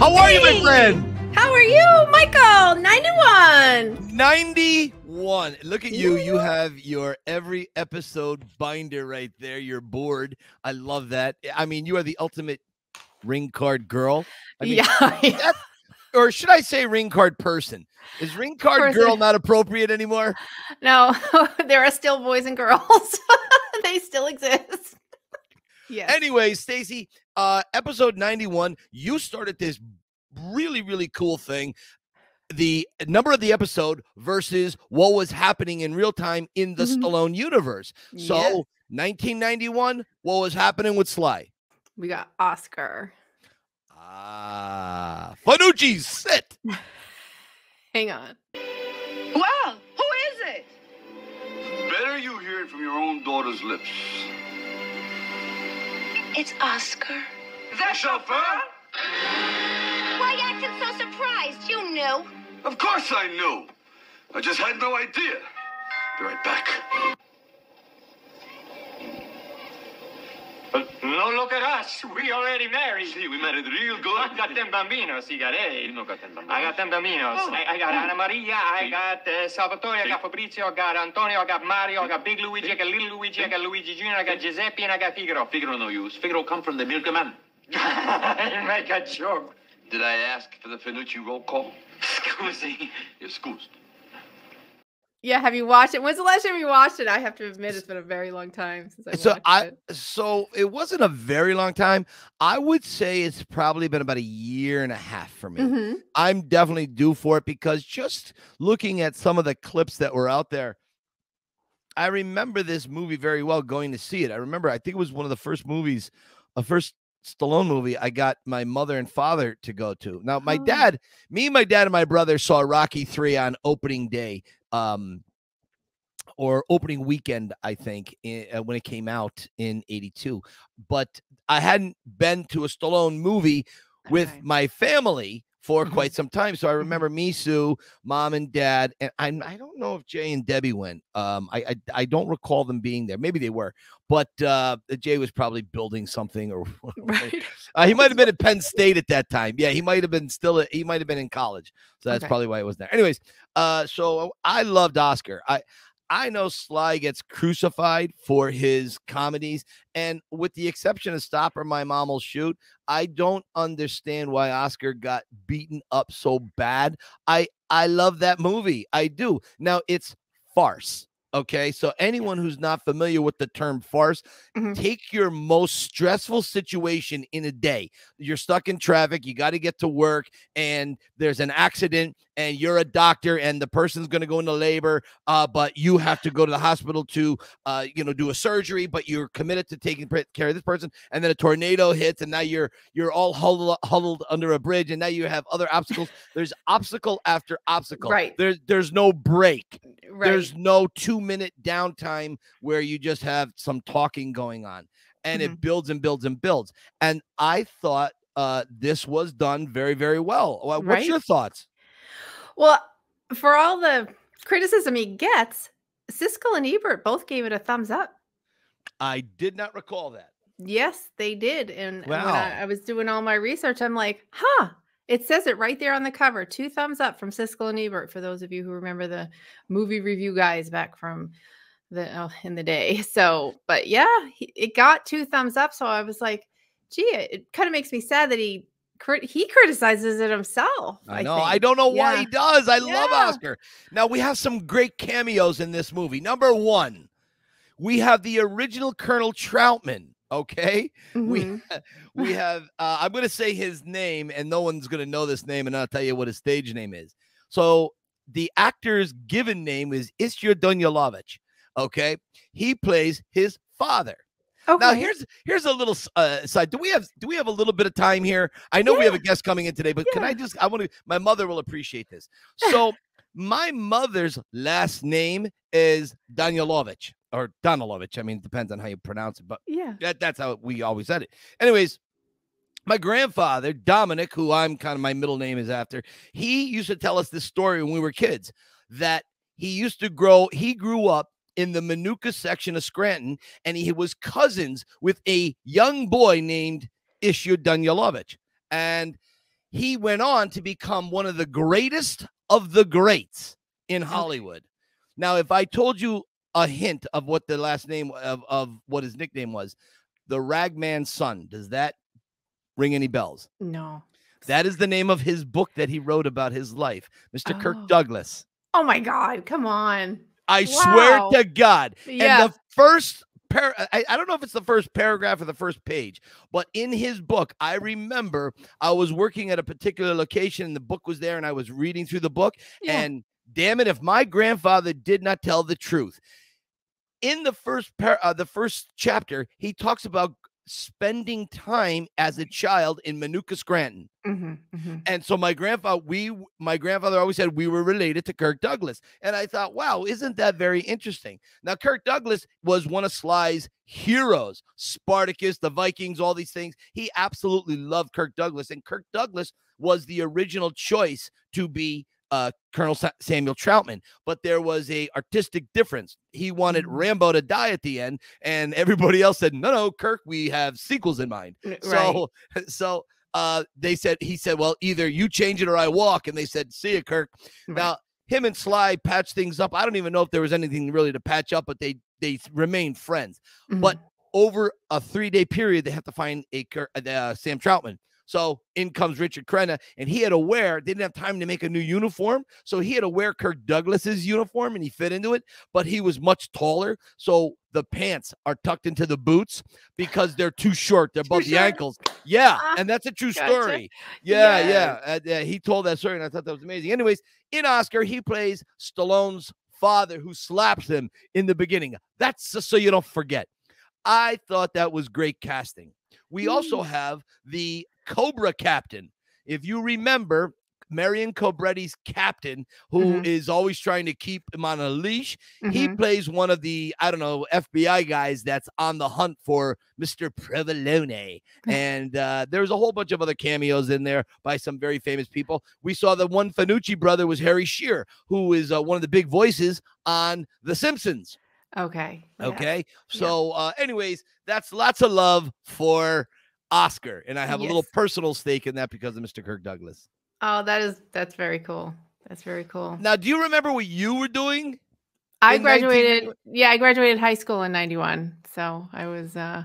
Hey, how are you, my friend? How are you, Michael? 91. 91. Look at you. You have your every episode binder right there. You're bored. I love that. I mean, you are the ultimate ring card girl. I mean, yeah. Or should I say ring card person? Is ring card Person. girl not appropriate anymore? no, there are still boys and girls. they still exist. Yeah. Anyway, Stacy, uh, episode 91, you started this really, really cool thing. The number of the episode versus what was happening in real time in the Mhm. Stallone universe. So, Yeah. 1991, what was happening with Sly? we got Oscar. Ah, Finucci, sit. Hang on. Well, who is it? Better you hear it from your own daughter's lips. It's Oscar. The chauffeur? Why you acting so surprised? You knew. Of course I knew. I just had no idea. Be right back. But no look at us. We already married. See, we met it real I got them bambinos. You got eight. You know, got them I got them bambinos. Oh. I, I got Anna Maria. I got uh, Salvatore. I got Fabrizio. I got Antonio. I got Mario. I got Big Luigi. I got Little Luigi. I got Luigi Jr. I got Giuseppe. And I got Figaro. Figaro no use. Figaro come from the milkman. you make a joke. Did I ask for the Finucci roll call? Scusi. Excused. Yeah, have you watched it? When's the last time you watched it? I have to admit, it's been a very long time since I So watched I it. so it wasn't a very long time. I would say it's probably been about a year and a half for me. Mhm. I'm definitely due for it because just looking at some of the clips that were out there, I remember this movie very well going to see it. I remember, I think it was one of the first movies, a first Stallone movie I got my mother and father to go to. Now, my Oh. dad, me, my dad, and my brother saw Rocky 3 on opening day. Um, or opening weekend, I think, i- uh, when it came out in '82. But I hadn't been to a Stallone movie with Okay. my family for Mhm. quite some time. So I Mhm. remember me, Sue, mom, and dad, and I, I don't know if Jay and Debbie went. Um, I, I I don't recall them being there. Maybe they were, but uh, Jay was probably building something, or Right. uh, he might have been at Penn State at that time. Yeah, he might have been still. He might have been in college, so that's Okay. probably why it was there. Anyways, uh, so I loved Oscar. I I know Sly gets crucified for his comedies, and with the exception of Stop! Or, My Mom Will Shoot, I don't understand why Oscar got beaten up so bad. I I love that movie. I do. Now it's farce. Okay, so anyone who's not familiar with the term farce, Mhm. take your most stressful situation in a day. You're stuck in traffic, you got to get to work, and there's an accident, and you're a doctor, and the person's going to go into labor, uh, but you have to go to the hospital to, uh, you know, do a surgery, but you're committed to taking care of this person, and then a tornado hits, and now you're you're all huddled, huddled under a bridge, and now you have other obstacles. There's obstacle after obstacle. Right. There's there's no break. Right. There's no two minute downtime where you just have some talking going on and Mm-hmm. it builds and builds and builds. And I thought uh, this was done very, very well. What's Right. your thoughts? Well, for all the criticism he gets, Siskel and Ebert both gave it a thumbs up. I did not recall that. Yes, they did. And when I, I was doing all my research, I'm like, huh, it says it right there on the cover. Two thumbs up from Siskel and Ebert for those of you who remember the movie review guys back from the oh, in the day. So, but yeah, he, it got two thumbs up. So I was like, gee, it, it kind of makes me sad that he he criticizes it himself. I know. I think. don't know why Yeah. he does. I love Oscar. Now we have some great cameos in this movie. Number one, we have the original Colonel Troutman. Okay. We Mhm. we have uh, I'm gonna say his name, and no one's gonna know this name, and I'll tell you what his stage name is. So the actor's given name is Issur Danielovitch. Okay, he plays his father. okay. Now here's here's a little uh, side. Do we have do we have a little bit of time here? I know we have a guest coming in today, but can I just I want to my mother will appreciate this. So my mother's last name is Danilovich or Danilovich. I mean, it depends on how you pronounce it, but yeah. that, that's how we always said it. Anyways, my grandfather, Dominic, who I'm kind of my middle name is after, he used to tell us this story when we were kids that he used to grow, he grew up in the Minooka section of Scranton, and he was cousins with a young boy named Issur Danielovitch. And he went on to become one of the greatest of the greats in mm-hmm. Hollywood. Now, if I told you a hint of what the last name of, of what his nickname was, the Ragman's son, does that ring any bells? No. That is the name of his book that he wrote about his life, Mr. Oh. Kirk Douglas. Oh my God. Come on. I Wow. swear to God. Yeah. And the first par- I, I don't know if it's the first paragraph or the first page, but in his book, I remember I was working at a particular location and the book was there and I was reading through the book. Yeah. And damn it, if my grandfather did not tell the truth. In the first par- uh, the first chapter, he talks about spending time as a child in Minooka Scranton. Mhm, mhm. And so my grandfather, we, my grandfather always said we were related to Kirk Douglas. And I thought, wow, isn't that very interesting? Now, Kirk Douglas was one of Sly's heroes, Spartacus, the Vikings, all these things. He absolutely loved Kirk Douglas. And Kirk Douglas was the original choice to be uh, Colonel Sa- Samuel Troutman, but there was a artistic difference. He wanted Mhm. Rambo to die at the end, and everybody else said, "No, no, Kirk, we have sequels in mind." Right. So, so uh, they said he said, "Well, either you change it or I walk." And they said, "See you, Kirk." Right. Now him and Sly patched things up. I don't even know if there was anything really to patch up, but they they remained friends. But Mhm. over a three day period, they have to find a Kirk, uh, Sam Troutman. So in comes Richard Crenna, and he had to wear. Didn't have time to make a new uniform, so he had to wear Kirk Douglas's uniform, and he fit into it. But he was much taller, so the pants are tucked into the boots because they're too short. They're above the short. ankles. Yeah, Ah, and that's a true gotcha. story. Yeah, Yes. yeah. Uh, yeah, he told that story, and I thought that was amazing. Anyways, in Oscar, he plays Stallone's father who slaps him in the beginning. That's just so you don't forget. I thought that was great casting. We also Mm. have the Cobra captain. If you remember, Marion Cobretti's captain, who is Mhm. always trying to keep him on a leash, he Mhm. plays one of the, I don't know, FBI guys that's on the hunt for Mr. Provolone. and uh, there's a whole bunch of other cameos in there by some very famous people. We saw the one Finucci brother was Harry Shearer, who is uh, one of the big voices on The Simpsons. Okay. Okay. Yeah. So, uh, anyways, that's lots of love for Oscar. And I have a little personal stake in that because of Mr. Kirk Douglas. Oh, that is that's very cool. That's very cool. Now, do you remember what you were doing? I graduated. 1991? Yeah, I graduated high school in '91, so I was uh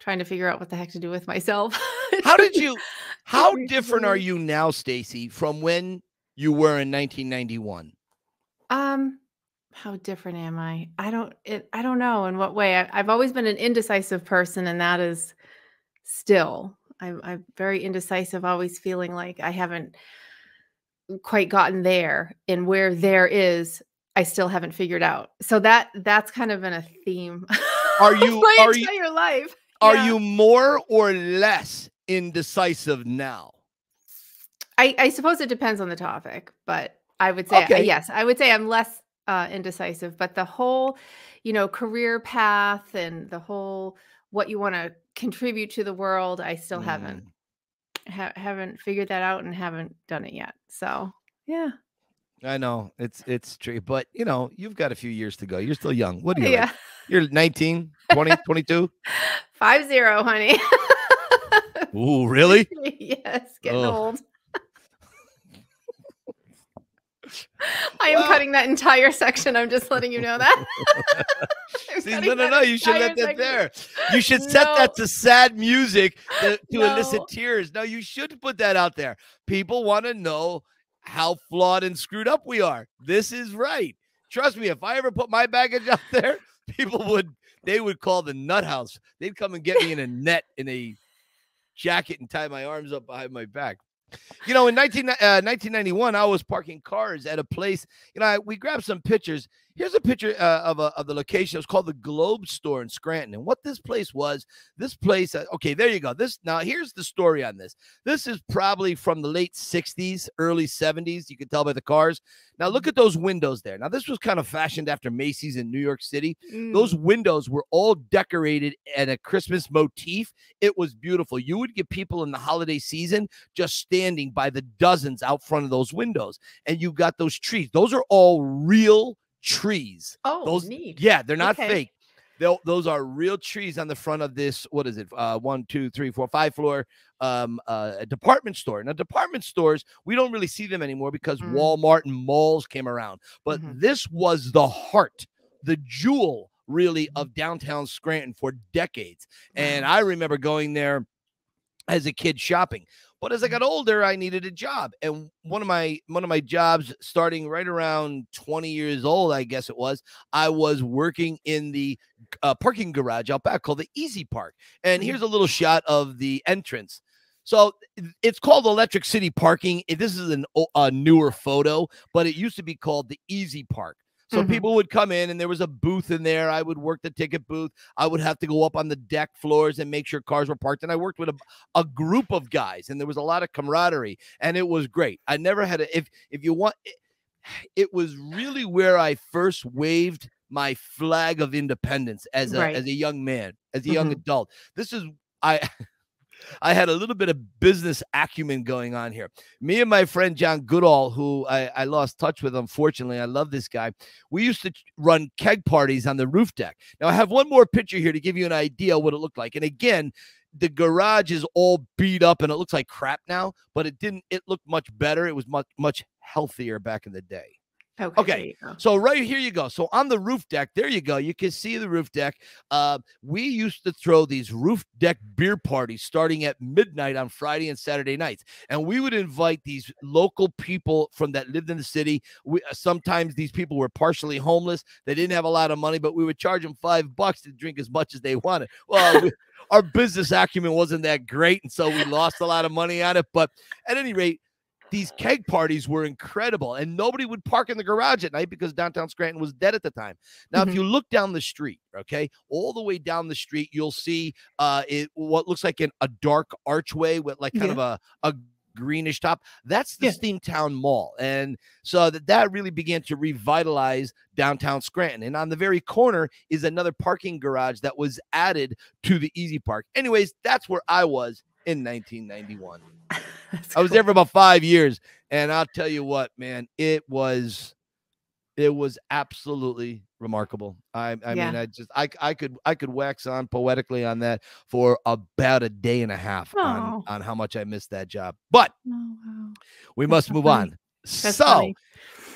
trying to figure out what the heck to do with myself. How did you, how different are you now, Stacy, from when you were in 1991? Um, how different am I? I don't. It. I don't know in what way. I, I've always been an indecisive person, and that is still. I'm. I'm very indecisive. Always feeling like I haven't quite gotten there, and where there is, I still haven't figured out. So that that's kind of been a theme. Are you- my are you- entire life? Are Yeah. you more or less indecisive now? I, I suppose it depends on the topic, but I would say uh, Okay. yes. I would say I'm less uh, indecisive, but the whole, you know, career path and the whole what you want to contribute to the world, I still haven't Mm. ha- haven't figured that out and haven't done it yet. So yeah, I know it's it's true, but you know, you've got a few years to go. You're still young. What are you? yeah, like? You're 19, 20, 22? five zero, honey. Ooh, really? yes, getting Ugh. old. I am Well- cutting that entire section. I'm just letting you know that. See, no, no, no. You should let that section. there. You should set that to sad music to, to No. elicit tears. No, you should put that out there. People want to know how flawed and screwed up we are. This is right. Trust me, if I ever put my baggage out there, people would they would call the nut house. They'd come and get me in a net in a jacket and tie my arms up behind my back. You know, in 19, uh, 1991, I was parking cars at a place. You know, I, we grabbed some pictures. Here's a picture uh, of, a, of the location. It was called the Globe Store in Scranton. And what this place was, this place, uh, okay, there you go. This now here's the story on this. This is probably from the late 60s, early 70s. You can tell by the cars. Now look at those windows there. Now this was kind of fashioned after Macy's in New York City. Those Mm. windows were all decorated at a Christmas motif. It was beautiful. You would get people in the holiday season just standing by the dozens out front of those windows. And you've got those trees. Those are all real trees. Oh, Those neat. Yeah, they're not Okay. fake. They'll, those are real trees on the front of this. What is it? Uh, one, two, three, four, five floor um, uh, department store. Now, department stores we don't really see them anymore because Mm. Walmart and malls came around. But Mhm. this was the heart, the jewel, really, Mm-hmm. of downtown Scranton for decades. And I remember going there as a kid shopping. But as I got older, I needed a job, and one of my one of my jobs, starting right around twenty years old, I guess it was, I was working in the uh, parking garage out back called the Easy Park. And Mhm. here's a little shot of the entrance. So it's called Electric City Parking. This is an, a newer photo, but it used to be called the Easy Park. So Mhm. people would come in and there was a booth in there. I would work the ticket booth. I would have to go up on the deck floors and make sure cars were parked. And I worked with a, a group of guys and there was a lot of camaraderie and it was great. I never had a, if, if you want, it, it was really where I first waved my flag of independence as a, Right. as a young man, as a young Mhm. adult. This is, I, I had a little bit of business acumen going on here. Me and my friend John Goodall, who I, I lost touch with, unfortunately, I love this guy. We used to run keg parties on the roof deck. Now, I have one more picture here to give you an idea what it looked like. And again, the garage is all beat up and it looks like crap now, but it didn't, it looked much better. It was much, much healthier back in the day. Okay. Okay, there you go. So right here you go. So on the roof deck, there you go. You can see the roof deck. Uh, we used to throw these roof deck beer parties starting at midnight on Friday and Saturday nights, and we would invite these local people from that lived in the city. We uh, sometimes these people were partially homeless. They didn't have a lot of money, but we would charge them five bucks to drink as much as they wanted. Well, we, our business acumen wasn't that great, and so we lost a lot of money on it. But at any rate these keg parties were incredible and nobody would park in the garage at night because downtown Scranton was dead at the time. Now, if Mhm. you look down the street, okay, all the way down the street, you'll see uh it what looks like an, a dark archway with like kind Yeah. of a, a greenish top. That's the Yeah. Steamtown Mall. And so that, that really began to revitalize downtown Scranton. And on the very corner is another parking garage that was added to the Easy Park. Anyways, that's where I was in 1991. That's I was cool. there for about five years, and I'll tell you what, man, it was, it was absolutely remarkable. I, I mean, I just, I, I could, I could wax on poetically on that for about a day and a half on, Oh. on how much I missed that job. But Oh, wow. we That's must so move funny. on. That's so funny.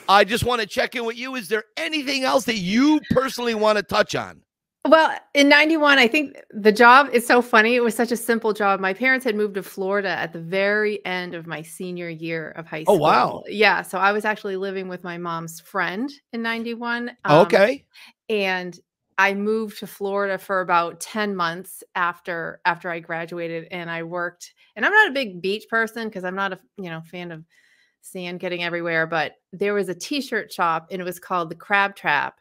I just want to check in with you. Is there anything else that you personally want to touch on? Well, in 91, I think the job is so funny. It was such a simple job. My parents had moved to Florida at the very end of my senior year of high school. Oh, wow. Yeah. So I was actually living with my mom's friend in 91. um, okay. and I moved to Florida for about 10 months after after I graduated and I worked and I'm not a big beach person because I'm not a you know fan of sand getting everywhere but there was a t-shirt shop and it was called the Crab Trap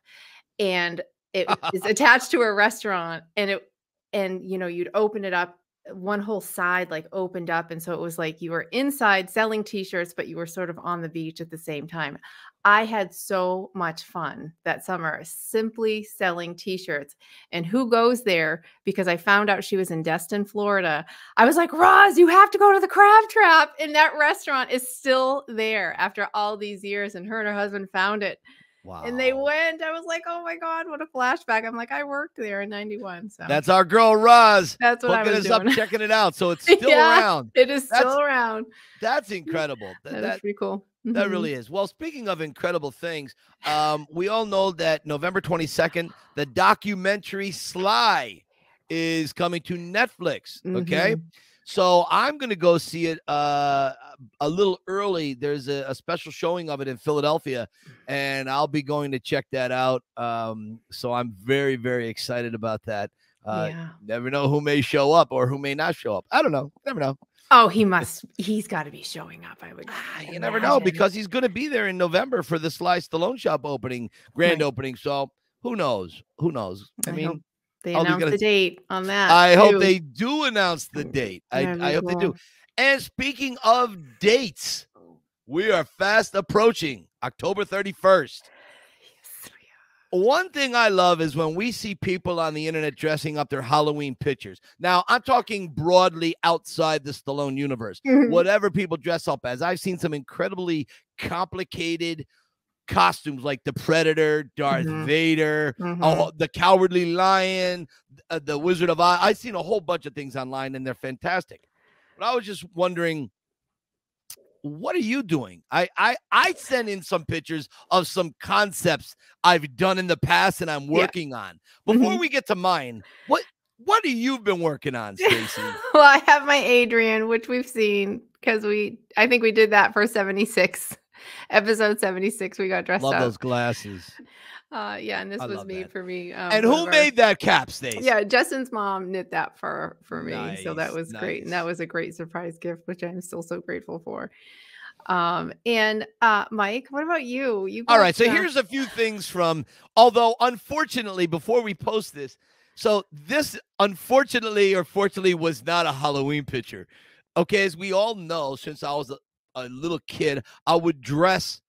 and it is attached to a restaurant and it and you know you'd open it up one whole side like opened up and so it was like you were inside selling t-shirts but you were sort of on the beach at the same time I had so much fun that summer simply selling t-shirts. And who goes there? Because I found out she was in Destin, Florida. I was like, Roz, you have to go to the crab trap. And that restaurant is still there after all these years. And her and her husband found it. Wow. And they went. I was like, oh my God, what a flashback. I'm like, I worked there in 91. So That's our girl, Roz. that's what I was us up, doing. checking it out. So it's still Yeah. around. it is That's- still around. That's incredible. Th- That, pretty cool. That Mhm. really is. Well, speaking of incredible things, um, we all know that November 22nd, the documentary Sly is coming to Netflix. Okay. Mhm. So I'm going to go see it uh, a little early. There's a, a special showing of it in Philadelphia, and I'll be going to check that out. Um, so I'm very, very excited about that. Uh, yeah. Never know who may show up or who may not show up. I don't know. Never know. Oh, he must. He's got to be showing up. I would. Ah, you never know because he's going to be there in November for the Sly Stallone shop opening, grand Right. opening. So who knows? Who knows? I, I mean, they oh, I'll announced gonna- the date on that. I hope they do announce the date. I, That'd I hope they do. And speaking of dates, we are fast approaching October 31st. Yes, One thing I love is when we see people on the internet dressing up their Halloween pictures. Now, I'm talking broadly outside the Stallone universe. Mm-hmm. whatever people dress up as. I've seen some incredibly complicated costumes like the Predator, Darth Mhm. Vader, Mhm. oh, the Cowardly Lion, uh, the Wizard of Oz. I've seen a whole bunch of things online and they're fantastic. But I was just wondering, what are you doing? I I I sent in some pictures of some concepts I've done in the past and I'm Yeah. working on. Before Mhm. we get to mine, what what have you been working on, Stacy? well, I have my Adrian, which we've seen because we, I think we did that for 76, episode 76. We got dressed Love up. those glasses. Uh, yeah, and this I was made that. for me. Um, and who our- made that cap, Stacy? Yeah, Justin's mom knit that for for me, so that Nice, was great, and that was a great surprise gift, which I'm still so grateful for. Um, and uh, Mike, what about you? You all right? so here's a few things from although unfortunately before we post this, so this unfortunately or fortunately was not a Halloween picture. Okay, as we all know, since I was a, little kid, I would dress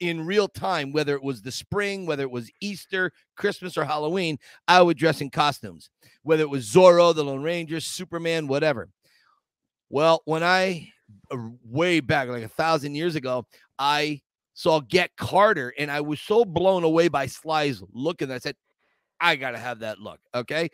in real time, whether it was the spring, whether it was Easter, Christmas, or Halloween, I would dress in costumes, whether it was Zorro, the Lone Ranger, Superman, whatever. Well, when I uh, way back, like a thousand years ago, I saw Get Carter, and I was so blown away by Sly's look, and I said, I gotta have that look. Okay.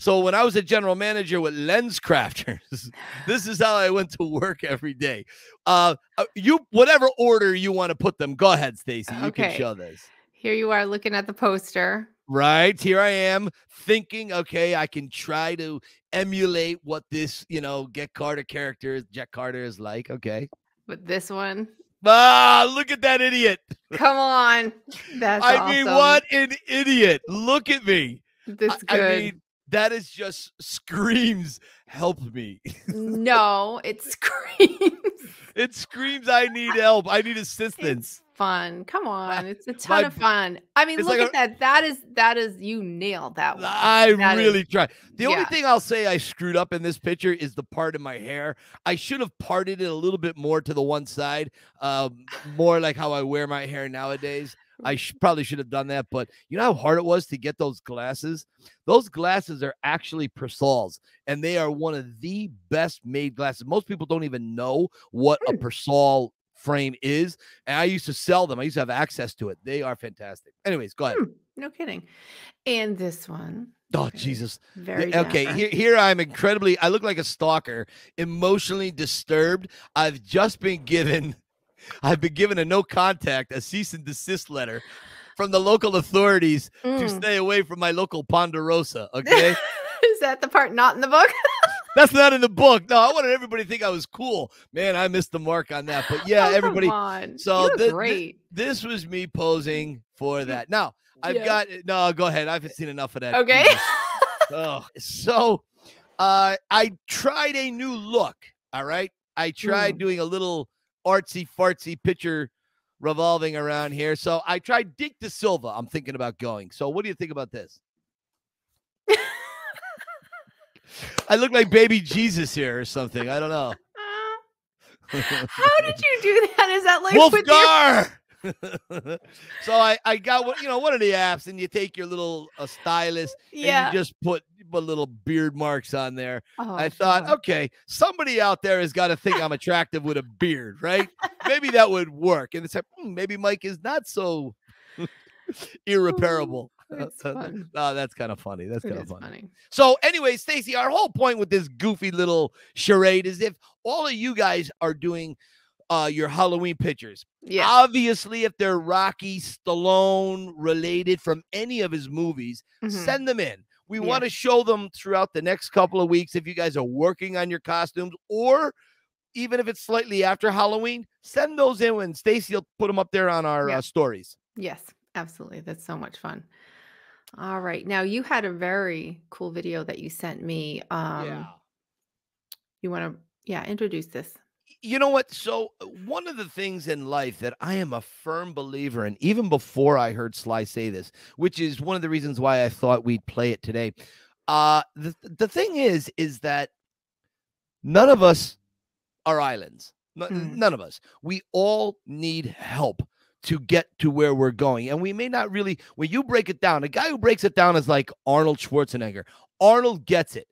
So when I was a general manager with Lens Crafters, this is how I went to work every day. Uh, uh, you whatever order you want to put them. Go ahead, Stacy. You can show this. here you are looking at the poster. Right here I am thinking, okay, I can try to emulate what this, you know, Get Carter character, Jack Carter is like. Okay. But this one, Ah, look at that idiot. come on, that's I mean, what an idiot. Look at me. This good. I mean, that is just screams, help me. no, it screams. It screams, I need help. I need assistance. It's fun. Come on, it's a my ton of fun. I mean, look like at that. That is that is you nailed that one. I That is- really tried. The only thing I'll say I screwed up in this picture is the part of my hair. I should have parted it a little bit more to the one side, um, more like how I wear my hair nowadays. I sh- probably should have done that, but you know how hard it was to get those glasses? Those glasses are actually Persols, and they are one of the best made glasses. Most people don't even know what a Persol frame is, and I used to sell them. I used to have access to it. They are fantastic. Anyways, go ahead. Hmm, no kidding. And this one. Oh Jesus! Very okay, here, here I'm incredibly. I look like a stalker, emotionally disturbed. I've just been given, I've been given a no contact, a cease and desist letter from the local authorities to Mm. stay away from my local Ponderosa. Okay, is that the part not in the book? that's not in the book. No, I wanted everybody to think I was cool. Man, I missed the mark on that. But yeah, Oh, come everybody. on. so look the- the- This was me posing for that. Now I've Yeah. got no. Go ahead. I haven't seen enough of that. Okay. Oh, so uh, I tried a new look. All right. I tried Mm. doing a little artsy fartsy picture revolving around here. So I tried Deke DaSilva. I'm thinking about going. So what do you think about this? I look like baby Jesus here or something. I don't know. How did you do that? Is that like with your Wolfgar. so I, I got what you know one of the apps and you take your little uh, stylus yeah? and you just put put little beard marks on there. Oh, I thought, God. okay, somebody out there has got to think I'm attractive with a beard, right? Maybe that would work. And it's like, hmm, maybe Mike is not so irreparable. Oh, that's kind of funny. That's kind of funny. funny. So, anyway, Stacy, our whole point with this goofy little charade is if all of you guys are doing uh, your Halloween pictures, Yeah. obviously, if they're Rocky Stallone related from any of his movies, Mhm. send them in. We Yeah. want to show them throughout the next couple of weeks if you guys are working on your costumes or even if it's slightly after Halloween, send those in and Stacy will put them up there on our Yeah. uh, stories. Yes, absolutely. That's so much fun. All right. Now you had a very cool video that you sent me. Um you want to yeah, introduce this. You know what? So uh, one of the things in life that I am a firm believer in, even before I heard Sly say this, which is one of the reasons why I thought we'd play it today. Uh the the thing is, is that none of us are islands. N- Mm. None of us. We all need help to get to where we're going. And we may not really, when you break it down, a guy who breaks it down is like Arnold Schwarzenegger. Arnold gets it.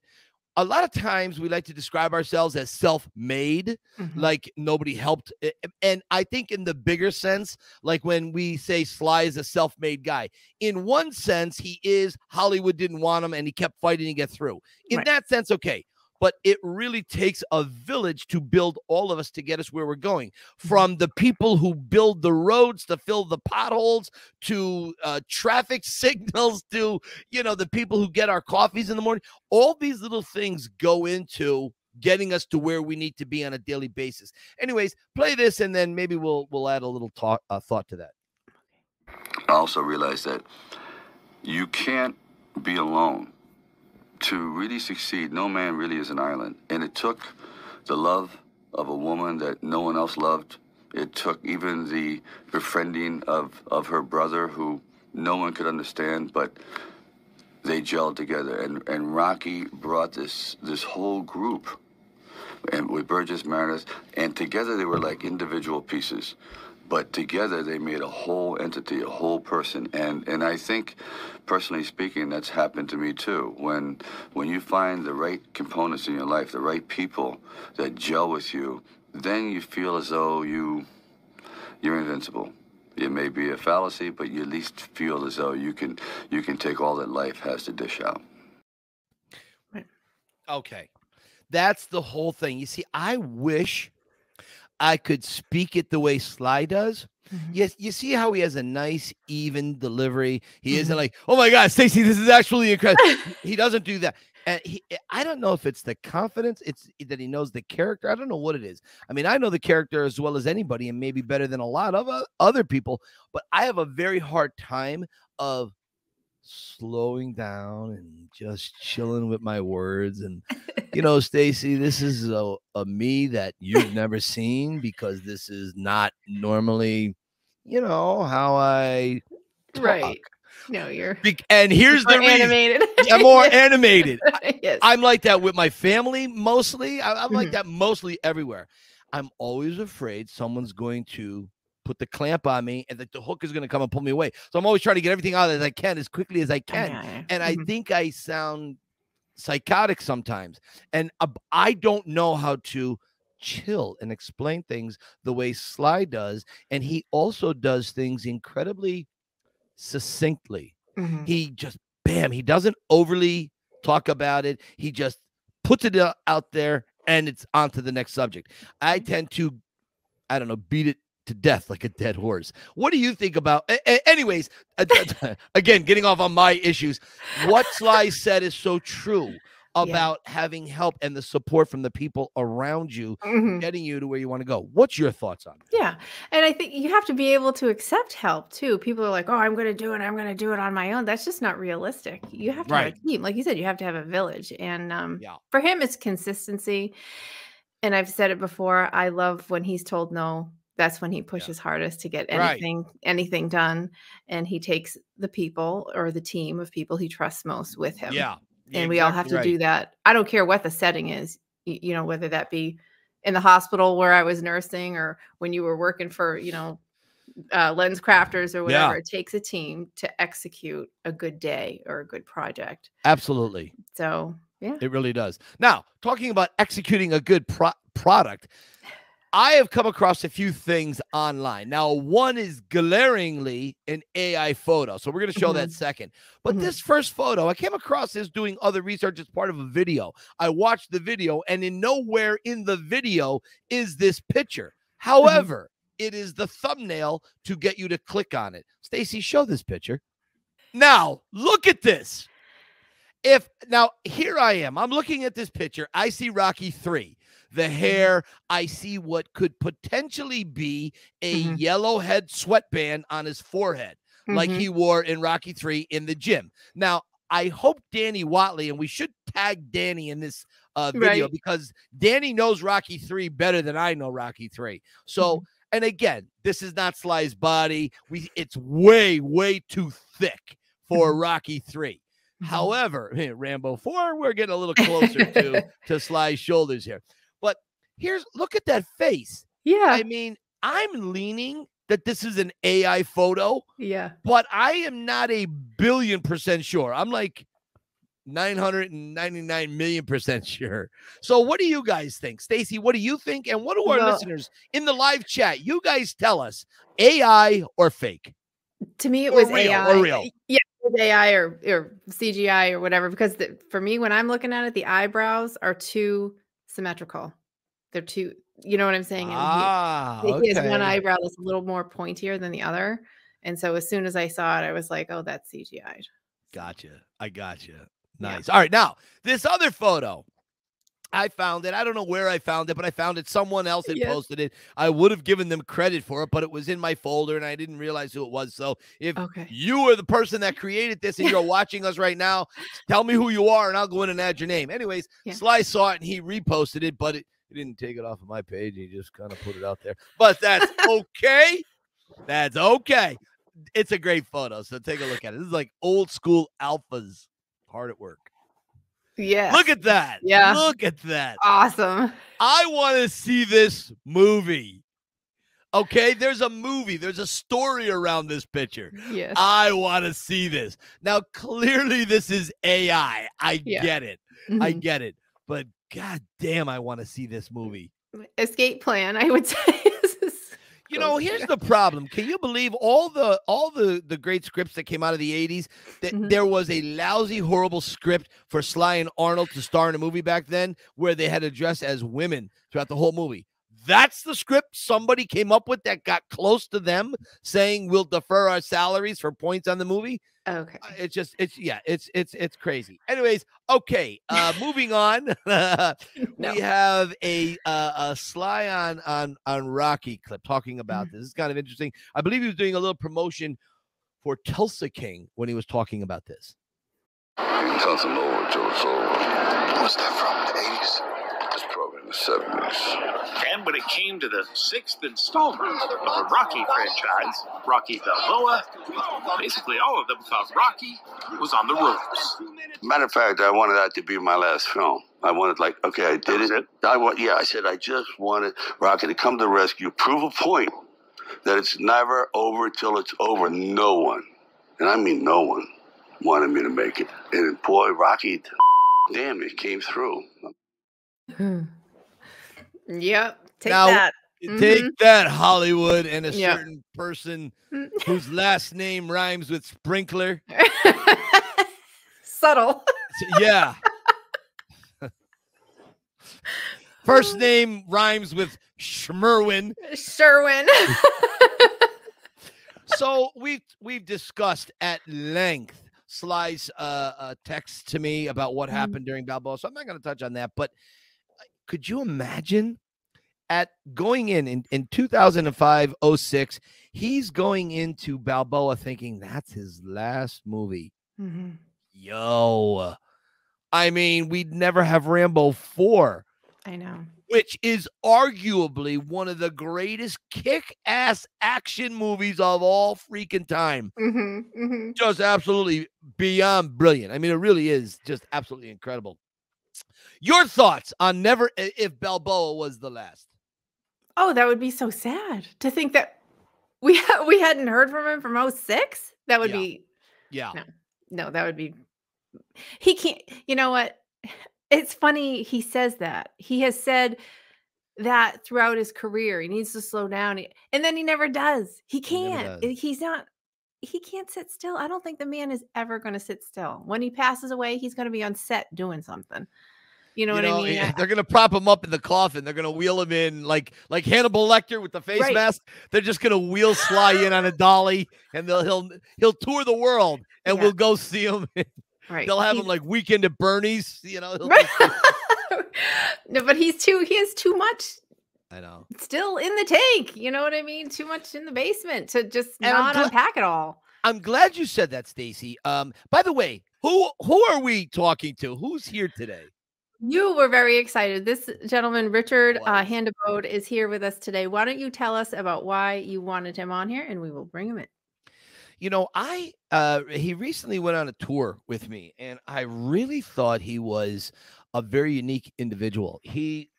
A lot of times we like to describe ourselves as self-made Mhm. like nobody helped a- a- and i think in the bigger sense like when we say sly is a self-made guy in one sense he is hollywood didn't want him and he kept fighting to get through in Right. that sense okay but it really takes a village to build all of us to get us where we're going. From the people who build the roads to fill the potholes to uh, traffic signals to you know the people who get our coffees in the morning all these little things go into getting us to where we need to be on a daily basis. Anyways play this and then maybe we'll we'll add a little talk uh, thought to that. I also realized that you can't be alone. To really succeed, no man really is an island. And it took the love of a woman that no one else loved. It took even the befriending of, of her brother who no one could understand, but they gelled together. And, and Rocky brought this this whole group and with Burgess Meredith, and together they were like individual pieces, but together they made a whole entity, a whole person. And and I think, personally speaking, that's happened to me too. When when you find the right components in your life, the right people that gel with you, then you feel as though you you're invincible. It may be a fallacy, but you at least feel as though you can you can take all that life has to dish out. Right. Okay. That's the whole thing. You see, I wish I could speak it the way Sly does. Mhm. Yes, you see how he has a nice, even delivery. He isn't Mhm. like, "Oh my God, Stacy, this is actually incredible." he doesn't do that. And he, eh, I don't know if it's the confidence, it's that he knows the character. I don't know what it is. I mean, I know the character as well as anybody, and maybe better than a lot of o- other people. But I have a very hard time of slowing down and just chilling with my words. And you know, Stacy, this is a, a me that you've never seen because this is not normally, you know, how I talk. Right. No, you're Bec- and here's the more reason. animated. I'm more animated. yes. I'm like that with my family mostly. I, am like Mhm. that mostly everywhere. I'm always afraid someone's going to put the clamp on me and that the hook is going to come and pull me away. So I'm always trying to get everything out as I can as quickly as I I can. yeah. And I Mhm. think I sound psychotic sometimes. And uh, I don't know how to chill and explain things the way Sly does. And he also does things incredibly succinctly Mhm. he just bam he doesn't overly talk about it he just puts it out there and it's on to the next subject i tend to i don't know beat it to death like a dead horse what do you think about anyways again getting off on my issues what sly said is so true about having help and the support from the people around you Mhm. getting you to where you want to go what's your thoughts on it Yeah. And I think you have to be able to accept help too. People are like, oh, I'm going to do it. I'm going to do it on my own. That's just not realistic. You have to have a team. Like you said, you have to have a village. And um, Yeah. for him, it's consistency. And I've said it before. I love when he's told no. That's when he pushes hardest to get Right. anything anything done, and he takes the people or the team of people he trusts most with him yeah and we all have to do that. I don't care what the setting is, you know, whether that be in the hospital where I was nursing or when you were working for, you know, uh, lens crafters or whatever. Yeah. It takes a team to execute a good day or a good project. absolutely So, yeah. It really does. Now, talking about executing a good pro- product, I have come across a few things online. Now, one is glaringly an AI photo. So we're going to show that second. But Mhm. this first photo, I came across this doing other research as part of a video. I watched the video, and in nowhere in the video is this picture. However, it is the thumbnail to get you to click on it. Stacy, show this picture. Now, look at this if now here I am, I'm looking at this picture. I see Rocky 3. The hair, I see what could potentially be a Mhm. yellow head sweatband on his forehead, like Mhm. he wore in Rocky 3 in the gym. Now, I hope Danny Watley, and we should tag Danny in this uh, video Right. because Danny knows Rocky 3 better than I know Rocky 3. So, and again, this is not Sly's body. We it's way, way too thick for Rocky 3. Mhm. However, Rambo 4, we're getting a little closer to, to Sly's shoulders here. Here's look at that face. yeah. I mean, I'm leaning that this is an AI photo, yeah. but I am not a billion percent sure. I'm like, 999 million percent sure. So, what do you guys think? Stacy, what do you think? And what do our Well- listeners in the live chat? You guys tell us AI or fake? To me, it Or was real, AI. or real. Yeah, AI or, or CGI or whatever. Because the, for me, when I'm looking at it, the eyebrows are too symmetrical. They're too, you know what I'm saying? And he- Ah, he has one eyebrow that's a little more pointier than the other. And so as soon as I saw it, I was like, oh, that's CGI. Gotcha. I gotcha. Yeah. Nice. All right. Now, this other photo, I found it. I don't know where I found it, but I found it. Someone else had Yes. posted it. I would have given them credit for it, but it was in my folder and I didn't realize who it was. So if Okay. you are the person that created this and you're watching us right now, tell me who you are and I'll go in and add your name. Anyways, Yeah. Sly saw it and he reposted it, but it, he didn't take it off of my page. He just kind of put it out there. But that's okay. That's okay. It's a great photo. So take a look at it. This is like old school alphas hard at work. Yeah. Look at that. Yeah. Look at that. awesome. I want to see this movie. Okay, there's a movie, there's a story around this picture. Yes. I want to see this. Now, clearly, this is AI. I Yeah. get it. I Mhm. get it. But god damn, I want to see this movie. Escape plan, I would say. You know, here's the problem. Can you believe all the all the the great scripts that came out of the 80s that Mhm. there was a lousy horrible script for Sly and Arnold to star in a movie back then where they had to dress as women throughout the whole movie. That's the script somebody came up with that got close to them saying we'll defer our salaries for points on the movie. Okay. Uh, It's just it's yeah, it's it's it's crazy. Anyways, okay, uh moving on. No. We have a uh, a Sly on on on Rocky clip talking about this. It's kind of interesting. I believe he was doing a little promotion for Tulsa King when he was talking about this. Tons of Lord, Joe Soul. What's that from? The 80s? Probably in the 70s. And when it came to the sixth installment of the Rocky franchise, Rocky Balboa, basically all of them thought Rocky was on the ropes. Matter of fact, I wanted that to be my last film. I wanted, like, okay, I did was it. I want, yeah, I said I just wanted Rocky to come to the rescue, prove a point that it's never over till it's over. No one, and I mean no one, wanted me to make it. And boy, Rocky, damn, it came through. Yep. Take Now- that. Take that, Hollywood, and a Mm-hmm. Certain person whose last name rhymes with sprinkler. Subtle. Yeah. First name rhymes with Schmerwin. Sherwin. so we've we've discussed at length Sly's uh, uh text to me about what Mhm. happened during Balboa. So I'm not going to touch on that. But could you imagine at going in in, in 2005 06 he's going into Balboa thinking that's his last movie. Mhm. Yo. I mean, we'd never have Rambo 4 I know. which is arguably one of the greatest kick-ass action movies of all freaking time. hmm hmm Just absolutely beyond brilliant. I mean, it really is just absolutely incredible. Your thoughts on never if Balboa was the last? Oh, that would be so sad to think that we ha- we hadn't heard from him from 06. That would Yeah. be Yeah. No. no, that would be he can't you know what? It's funny he says that. He has said that throughout his career. He needs to slow down. And then he never does. He He can't. does. Uh, He's not he can't sit still. I don't think the man is ever going to sit still. When he passes away, he's going to be on set doing something. You know You what know, I mean? eh, they're gonna prop him up in the coffin. They're gonna wheel him in like like Hannibal Lecter with the face Right. mask. They're just gonna wheel Sly in on a dolly, and they'll he'll he'll tour the world, and Yeah. we'll go see him. right. They'll have him like weekend at Bernie's. You know, Right. no, but he's too he has too much I know. still in the tank. You know what I mean? Too much in the basement to just And not gla- unpack it all. I'm glad you said that, Stacy. Um, by the way, who who are we talking to? Who's here today? You were very excited. This gentleman, Richard uh, Handibode, is here with us today. Why don't you tell us about why you wanted him on here, and we will bring him in. You know, I uh he recently went on a tour with me, and I really thought he was a very unique individual. He,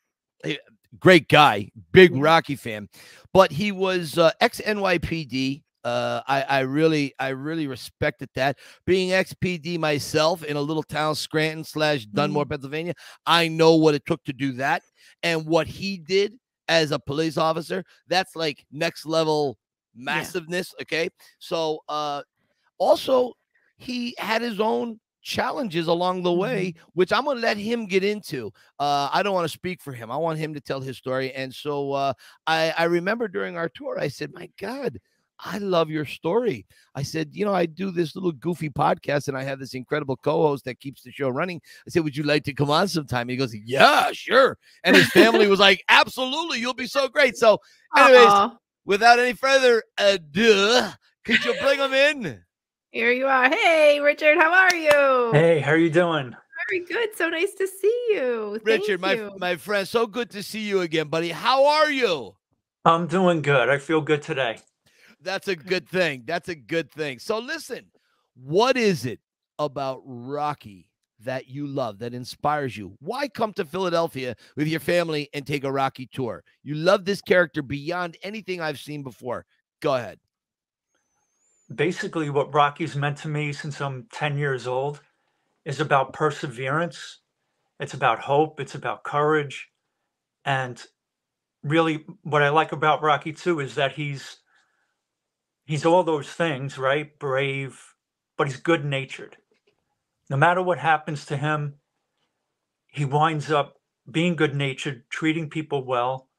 eh, great guy, big Rocky fan, but he was uh, ex NYPD Uh, I, I really, I really respected that. Being XPD myself in a little town, Scranton slash Dunmore, Pennsylvania, I know what it took to do that, and what he did as a police officer. That's like next level massiveness. Okay, so uh, also he had his own challenges along the way, which I'm gonna let him get into. Uh, I don't want to speak for him. I want him to tell his story. And so uh, I, I remember during our tour, I said, "My God." I love your story. I said, you know, I do this little goofy podcast and I have this incredible co-host that keeps the show running. I said, would you like to come on sometime? He goes, yeah, sure. And his family was like, absolutely, you'll be so great. So, anyways, Aw, without any further ado, could you bring him in? Here you are. Hey, Richard, how are you? Hey, how are you doing? Very good. So nice to see you. Thank Richard, my you. my friend, so good to see you again, buddy. How are you? I'm doing good. I feel good today. That's a good thing. That's a good thing. So listen, what is it about Rocky that you love that inspires you? Why come to Philadelphia with your family and take a Rocky tour? You love this character beyond anything I've seen before. Go ahead. Basically, what Rocky's meant to me since I'm 10 years old is about perseverance. It's about hope. It's about courage. And really, what I like about Rocky too is that he's he's all those things, right? Brave, but he's good natured. No matter what happens to him, he winds up being good natured, treating people well.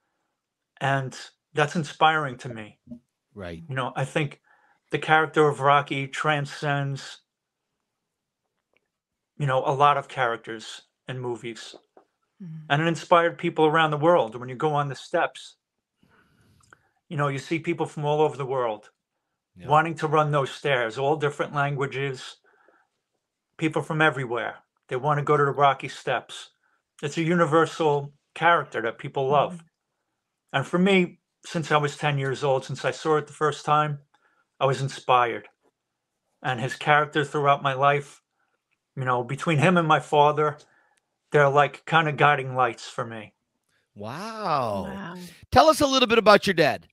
And that's inspiring to me. Right. You know, I think the character of Rocky transcends, you know, a lot of characters and movies. Mhm. And it inspired people around the world. When you go on the steps, you know, you see people from all over the world Yeah. wanting to run those stairs, all different languages, people from everywhere. They want to go to the Rocky Steps. It's a universal character that people love. And for me, since I was 10 years old, since I saw it the first time, I was inspired. And his character throughout my life, you know, between him and my father, they're like kind of guiding lights for me. Wow. Wow. Tell us a little bit about your dad.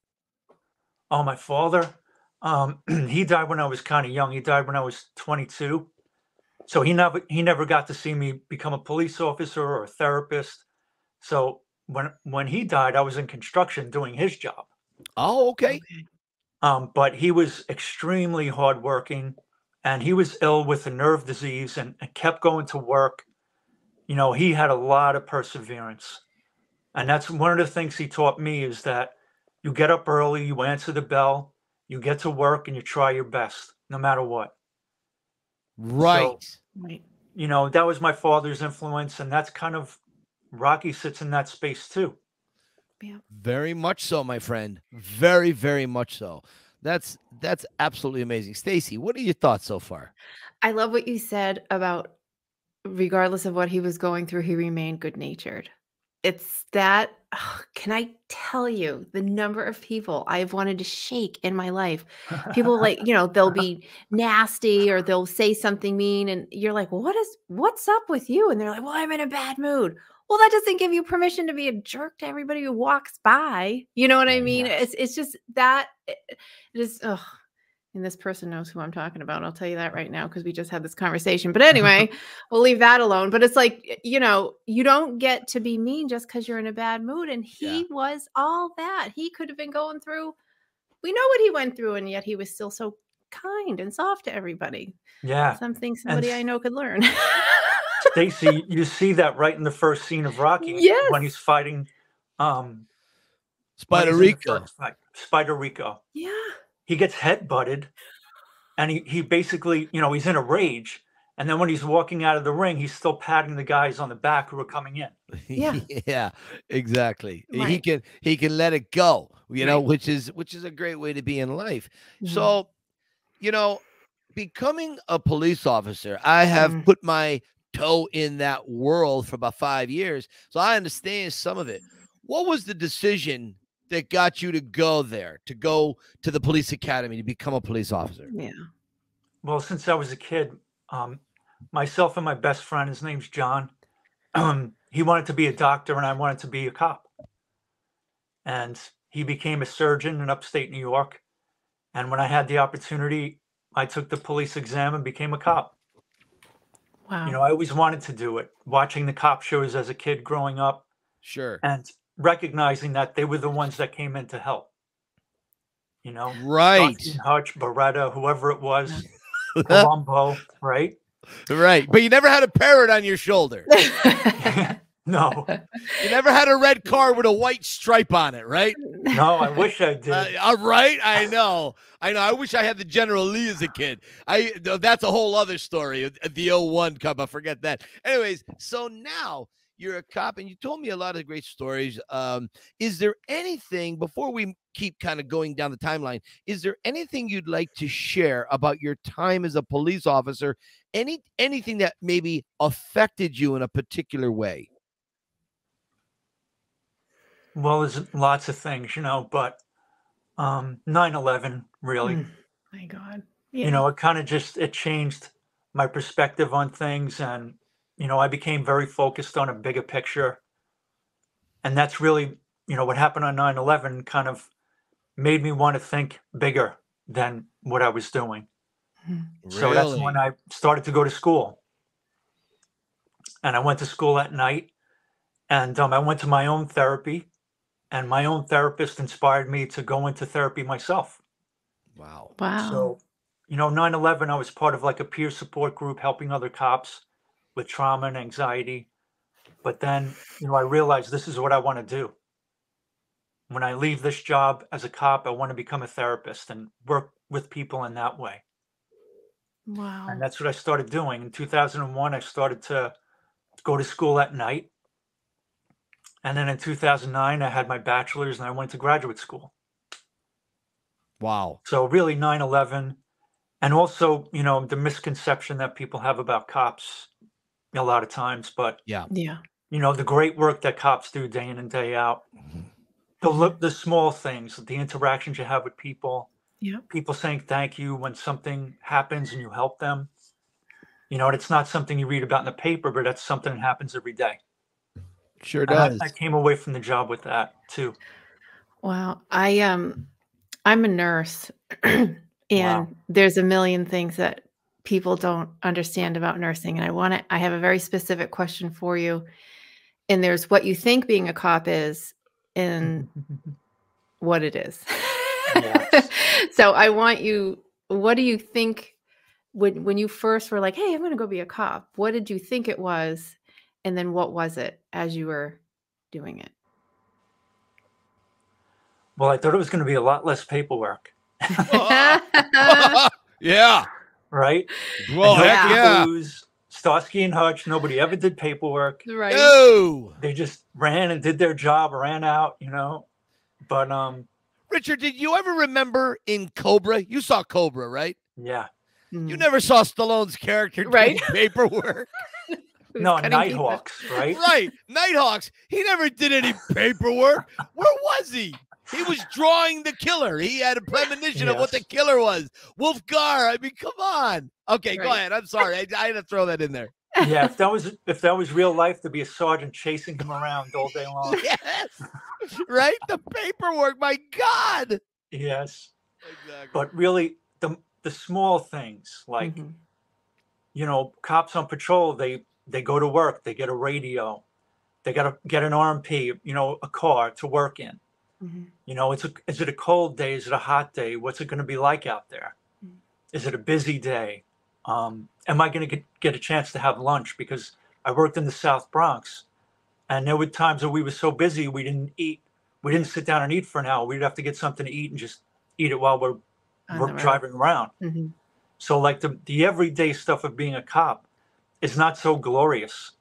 Oh, my father, um, he died when I was kind of young. He died when I was 22. So he never he never got to see me become a police officer or a therapist. So when when he died, I was in construction doing his job. Oh, okay. Um, but he was extremely hardworking, and he was ill with a nerve disease and, and kept going to work. You know, he had a lot of perseverance, and that's one of the things he taught me is that you get up early, you answer the bell, you get to work, and you try your best, no matter what. Right. Right. You know, that was my father's influence, and that's kind of Rocky sits in that space too. Very much so, my friend. Very, very much so. That's that's absolutely amazing. Stacy, what are your thoughts so far? I love what you said about regardless of what he was going through, he remained good natured. It's that, can I tell you the number of people I've wanted to shake in my life? People like, you know, they'll be nasty or they'll say something mean, and you're like, what is, what's up with you? And they're like, well, I'm in a bad mood. Well, that doesn't give you permission to be a jerk to everybody who walks by. You know what I mean? Yes. It's it's just that it it is. Ugh. And this person knows who I'm talking about. I'll tell you that right now because we just had this conversation. But anyway, we'll leave that alone. But it's like, you know, you don't get to be mean just because you're in a bad mood. And he was all that. He could have been going through, we know what he went through, and yet he was still so kind and soft to everybody. yeah. Something somebody I know could learn. Stacy, you see that right in the first scene of Rocky Yes. when he's fighting um Spider he's in the Rico. Spider Rico. yeah. He gets head butted and he, he basically, you know, he's in a rage. And then when he's walking out of the ring, he's still patting the guys on the back who are coming in. Yeah. yeah, exactly. He can he can let it go, you know, Right. which is which is a great way to be in life. Mhm. So, you know, becoming a police officer, I have Mm. put my toe in that world for about five years. So I understand some of it. What was the decision that got you to go there, to go to the police academy to become a police officer? yeah. Well, since I was a kid, um, myself and my best friend, his name's John, um, he wanted to be a doctor and I wanted to be a cop. And he became a surgeon in upstate New York. And when I had the opportunity, I took the police exam and became a cop. Wow. You know, I always wanted to do it. Watching the cop shows as a kid growing up Sure. and recognizing that they were the ones that came in to help. You know, Right. Starsky Hutch, Baretta, whoever it was, Columbo, right? right. But you never had a parrot on your shoulder. no, You never had a red car with a white stripe on it, right? no, I wish I did. Uh, all right, I know, I know. I wish I had the General Lee as a kid. I that's a whole other story. uh, The 01 Cup, I forget that. Anyways, so now you're a cop, and you told me a lot of great stories. Um, is there anything before we keep kind of going down the timeline? Is there anything you'd like to share about your time as a police officer? Any anything that maybe affected you in a particular way? Well, there's lots of things, you know, but um 9/11 really, Mm, My God. you know, it kind of just it changed my perspective on things and you know, I became very focused on a bigger picture. And that's really, you know, what happened on 9/11 kind of made me want to think bigger than what I was doing. Really? So that's when I started to go to school. And I went to school at night and um, I went to my own therapy and my own therapist inspired me to go into therapy myself. wow. Wow. So, you know, 9 11, I was part of like a peer support group helping other cops with trauma and anxiety. But then, you know, I realized this is what I want to do. When I leave this job as a cop, I want to become a therapist and work with people in that way. wow. And that's what I started doing. In 2001, I started to go to school at night. And then in 2009, I had my bachelor's and I went to graduate school. Wow. So really 9/11 and also, you know, the misconception that people have about cops a lot of times, but Yeah. yeah. you know, the great work that cops do day in and day out. Mm-hmm. The look the small things, the interactions you have with people, Yeah. people saying thank you when something happens and you help them. You know, and it's not something you read about in the paper, but that's something that happens every day. Sure And I, does. I came away from the job with that too. Wow. I um I'm a nurse and there's a million things that people don't understand about nursing and I want to I have a very specific question for you. And there's what you think being a cop is and what it is. Yes. so I want you what do you think when when you first were like, "Hey, I'm going to go be a cop." What did you think it was? And then what was it as you were doing it? Well, I thought it was going to be a lot less paperwork, yeah. right? Well, And no heck yeah. clues, Starsky and Hutch, nobody ever did paperwork. right. They just ran and did their job, ran out, you know. But um, Richard, did you ever remember in Cobra? You saw Cobra, right? yeah, You Mm. never saw Stallone's character doing Right. paperwork, Who's no, cutting people? Nighthawks, right? right? Nighthawks. He never did any paperwork. Where was he? He was drawing the killer. He had a premonition of what the killer was. Wulfgar. I mean, come on. Okay, go ahead. I'm sorry. I, I had to throw that in there. Yeah, if that was if that was real life, to be a sergeant chasing him around all day long. Yes. right? The paperwork. My God. Yes, Exactly. but really, the the small things like Mhm. you know, cops on patrol, they they go to work, they get a radio, they got to get an RMP, you know, a car to work in. Mhm. You know, it's a, is it a cold day? Is it a hot day? What's it going to be like out there? Mm. Is it a busy day? Um, am I going to get, get a chance to have lunch? Because I worked in the South Bronx, and there were times that we were so busy we didn't eat. We didn't sit down and eat for an hour. We'd have to get something to eat and just eat it while we're, we're driving around. Mhm. So like the the everyday stuff of being a cop is not so glorious.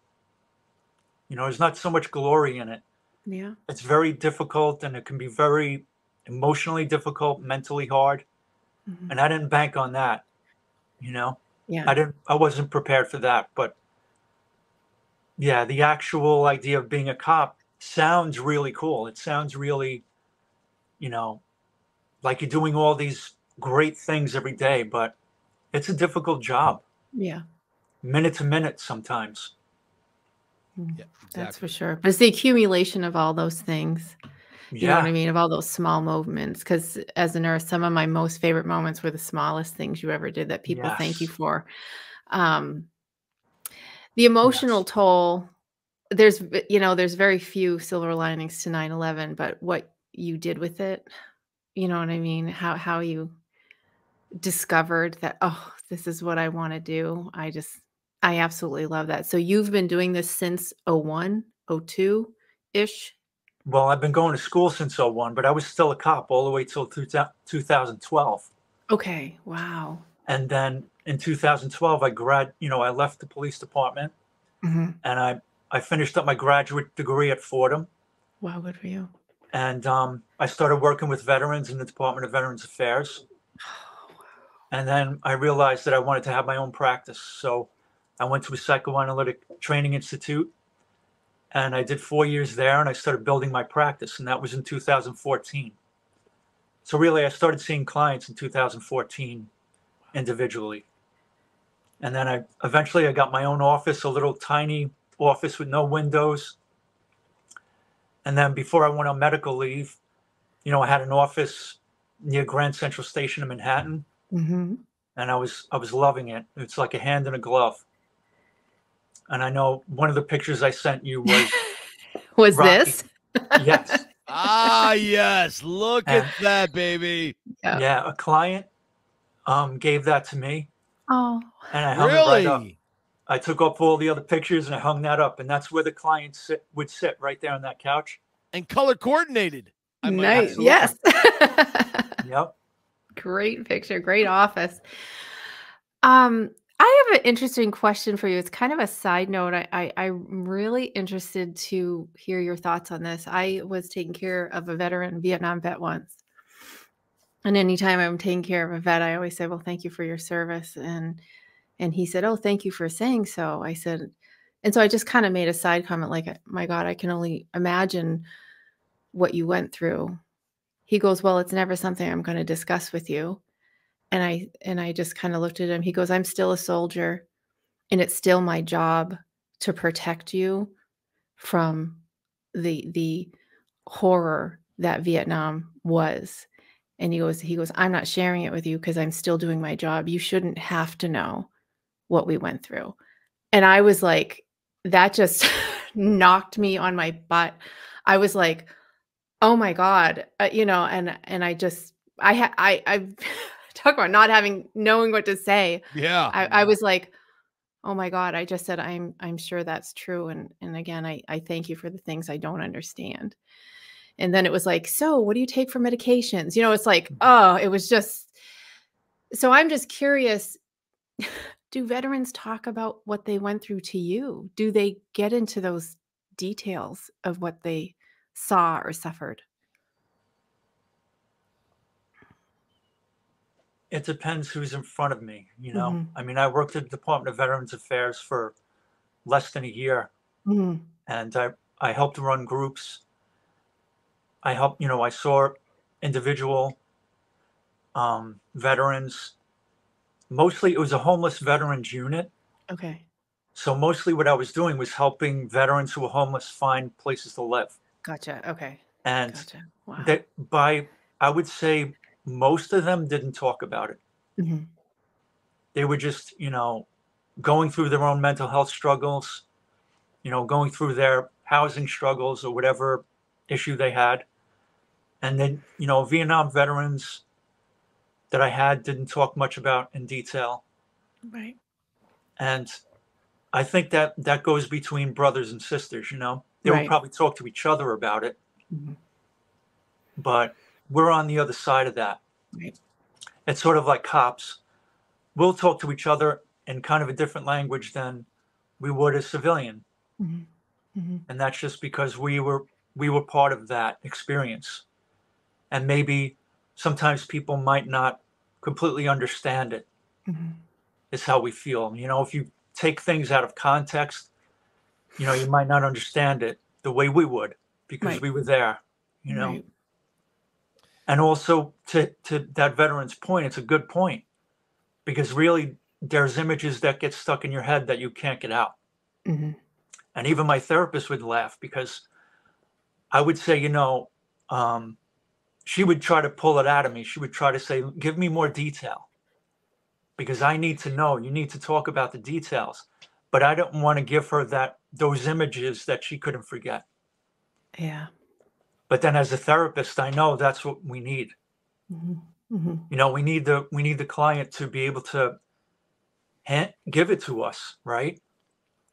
You know, there's not so much glory in it. Yeah. It's very difficult and it can be very emotionally difficult, mentally hard. Mhm. And I didn't bank on that. You know, Yeah. I didn't I wasn't prepared for that. But yeah, the actual idea of being a cop sounds really cool. It sounds really, you know, like you're doing all these great things every day, but it's a difficult job, Yeah. Minute to minute sometimes. Mm. Yeah, That's for sure. But it's the accumulation of all those things. You know what I mean? Of all those small movements. Because as a nurse, some of my most favorite moments were the smallest things you ever did that people thank you for. Um, the emotional Yes. toll, there's, you know, there's very few silver linings to 9 11, but what you did with it, you know what I mean? How, how you discovered that, oh, this is what I want to do. I just, I absolutely love that. So you've been doing this since 01, 02 ish. Well, I've been going to school since '01, but I was still a cop all the way till 2012. Okay. Wow. And then in 2012, I grad, you know, I left the police department hmm and I I finished up my graduate degree at Fordham, Wow. Good for you. and um, I started working with veterans in the Department of Veterans Affairs. And then I realized that I wanted to have my own practice, so I went to a psychoanalytic training institute, and I did four years there, and I started building my practice, and that was in 2014. So really, I started seeing clients in 2014 individually. And then I eventually I got my own office, a little tiny office with no windows. And then before I went on medical leave, you know, I had an office near Grand Central Station in Manhattan, hmm and I was I was loving it. It's like a hand in a glove. And I know one of the pictures I sent you was Was Rocky. this? yes, Ah, yes. Look at Uh, that, baby. Yeah. yeah, a client um gave that to me, Oh, and I hung it right up. Really? I took up all the other pictures and I hung that up, and that's where the client sit, would sit right there on that couch. And color coordinated. I might nice. absolutely. Yes. Yep. great picture. Great office. Um, I have an interesting question for you. It's kind of a side note. I, I I'm really interested to hear your thoughts on this. I was taking care of a veteran, Vietnam vet once. And anytime I'm taking care of a vet, I always say, Well, thank you for your service. And and he said, Oh, thank you for saying so. I said, and so I just kind of made a side comment like, my God, I can only imagine what you went through. He goes, Well, it's never something I'm going to discuss with you. And I and I just kind of looked at him. He goes, I'm still a soldier and it's still my job to protect you from the the horror that Vietnam was. And he goes, he goes, I'm not sharing it with you because I'm still doing my job. You shouldn't have to know what we went through. And I was like, that just knocked me on my butt. I was like, oh my God, uh, you know, and and I just I ha- I I talk about not having knowing what to say. Yeah. I, I was like, oh my God, I just said I'm I'm sure that's true. And and again, I, I thank you for the things I don't understand. And then it was like, so what do you take for medications? You know, it's like, mm-hmm. oh, it was just so I'm just curious. Do veterans talk about what they went through to you? Do they get into those details of what they saw or suffered? It depends who's in front of me. You know, Mhm. I mean, I worked at the Department of Veterans Affairs for less than a year, Mhm. and I I helped run groups. I helped, you know, I saw individual um, veterans. Mostly, it was a homeless veterans unit. Okay. So mostly, what I was doing was helping veterans who were homeless find places to live. Gotcha. Okay. And Gotcha. Wow. that by I would say most of them didn't talk about it. Mhm. They were just, you know, going through their own mental health struggles, you know, going through their housing struggles or whatever issue they had. And then, you know, Vietnam veterans that I had didn't talk much about in detail. Right. And I think that that goes between brothers and sisters, you know. They Right. would probably talk to each other about it, Mhm. but we're on the other side of that. Right. It's sort of like cops. We'll talk to each other in kind of a different language than we would a civilian. Mhm. Mhm. And that's just because we were we were part of that experience. And maybe sometimes people might not completely understand it. Mhm. is how we feel. You know, if you take things out of context, you know, you might not understand it the way we would because Right. we were there, you know. Right. And also to to that veteran's point, it's a good point because really there's images that get stuck in your head that you can't get out. Mhm. And even my therapist would laugh because I would say, you know, um, she would try to pull it out of me. She would try to say, "Give me more detail," because I need to know. You need to talk about the details, but I don't want to give her that those images that she couldn't forget. Yeah. But then, as a therapist, I know that's what we need. hmm hmm You know, we need the we need the client to be able to give it to us, right?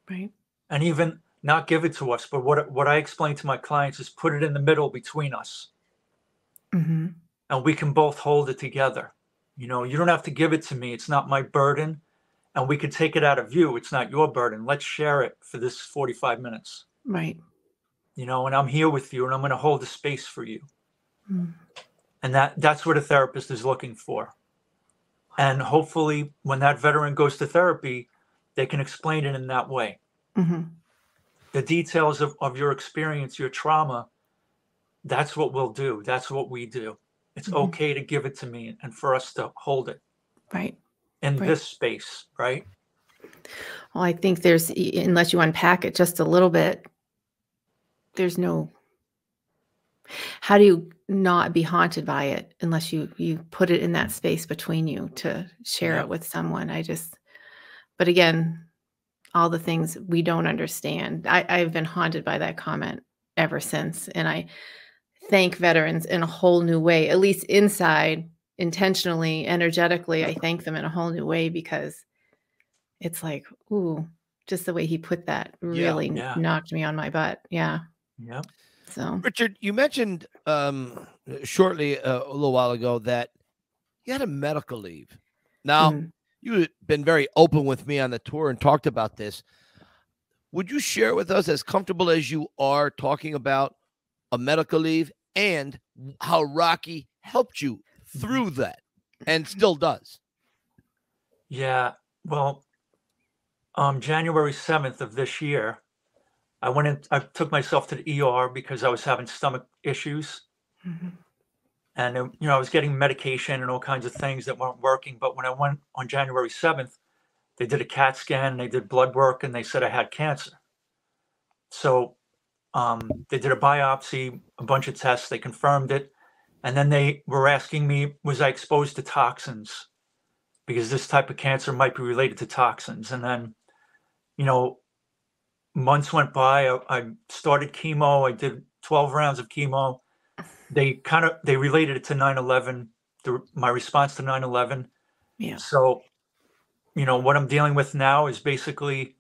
Right. And even not give it to us, but what what I explain to my clients is put it in the middle between us. hmm and we can both hold it together. You know, you don't have to give it to me. It's not my burden. And we could take it out of you. It's not your burden. Let's share it for this 45 minutes. Right. You know, and I'm here with you and I'm going to hold the space for you. Mm. And that that's what a therapist is looking for. And hopefully when that veteran goes to therapy, they can explain it in that way. hmm The details of, of your experience, your trauma, that's what we'll do. That's what we do. It's Mhm. okay to give it to me and for us to hold it. Right. in Right. this space, right? Well, I think there's, unless you unpack it just a little bit, there's no, how do you not be haunted by it unless you, you put it in that space between you to share Yeah. it with someone? I just, but again, all the things we don't understand. I, I've been haunted by that comment ever since. And I thank veterans in a whole new way, at least inside, intentionally, energetically. I thank them in a whole new way because it's like, ooh, just the way he put that really n- Yeah. knocked me on my butt. Yeah. Yep. So, Richard, you mentioned um, shortly uh, a little while ago that you had a medical leave. Now, mm, you've been very open with me on the tour and talked about this. Would you share with us, as comfortable as you are, talking about a medical leave and how Rocky helped you through that and still does? Yeah. Well, um, January 7th of this year, I went in, I took myself to the ER because I was having stomach issues. mhm, And, uh, you know, I was getting medication and all kinds of things that weren't working. But when I went on January 7th, they did a CAT scan, they did blood work, and they said I had cancer. So um, they did a biopsy, a bunch of tests, they confirmed it. And then they were asking me, was I exposed to toxins? Because this type of cancer might be related to toxins. And then, you know, months went by. I, I started chemo. I did 12 rounds of chemo. They kind of they related it to 9/11, the, my response to 9/11. Yeah. So, you know, what I'm dealing with now is basically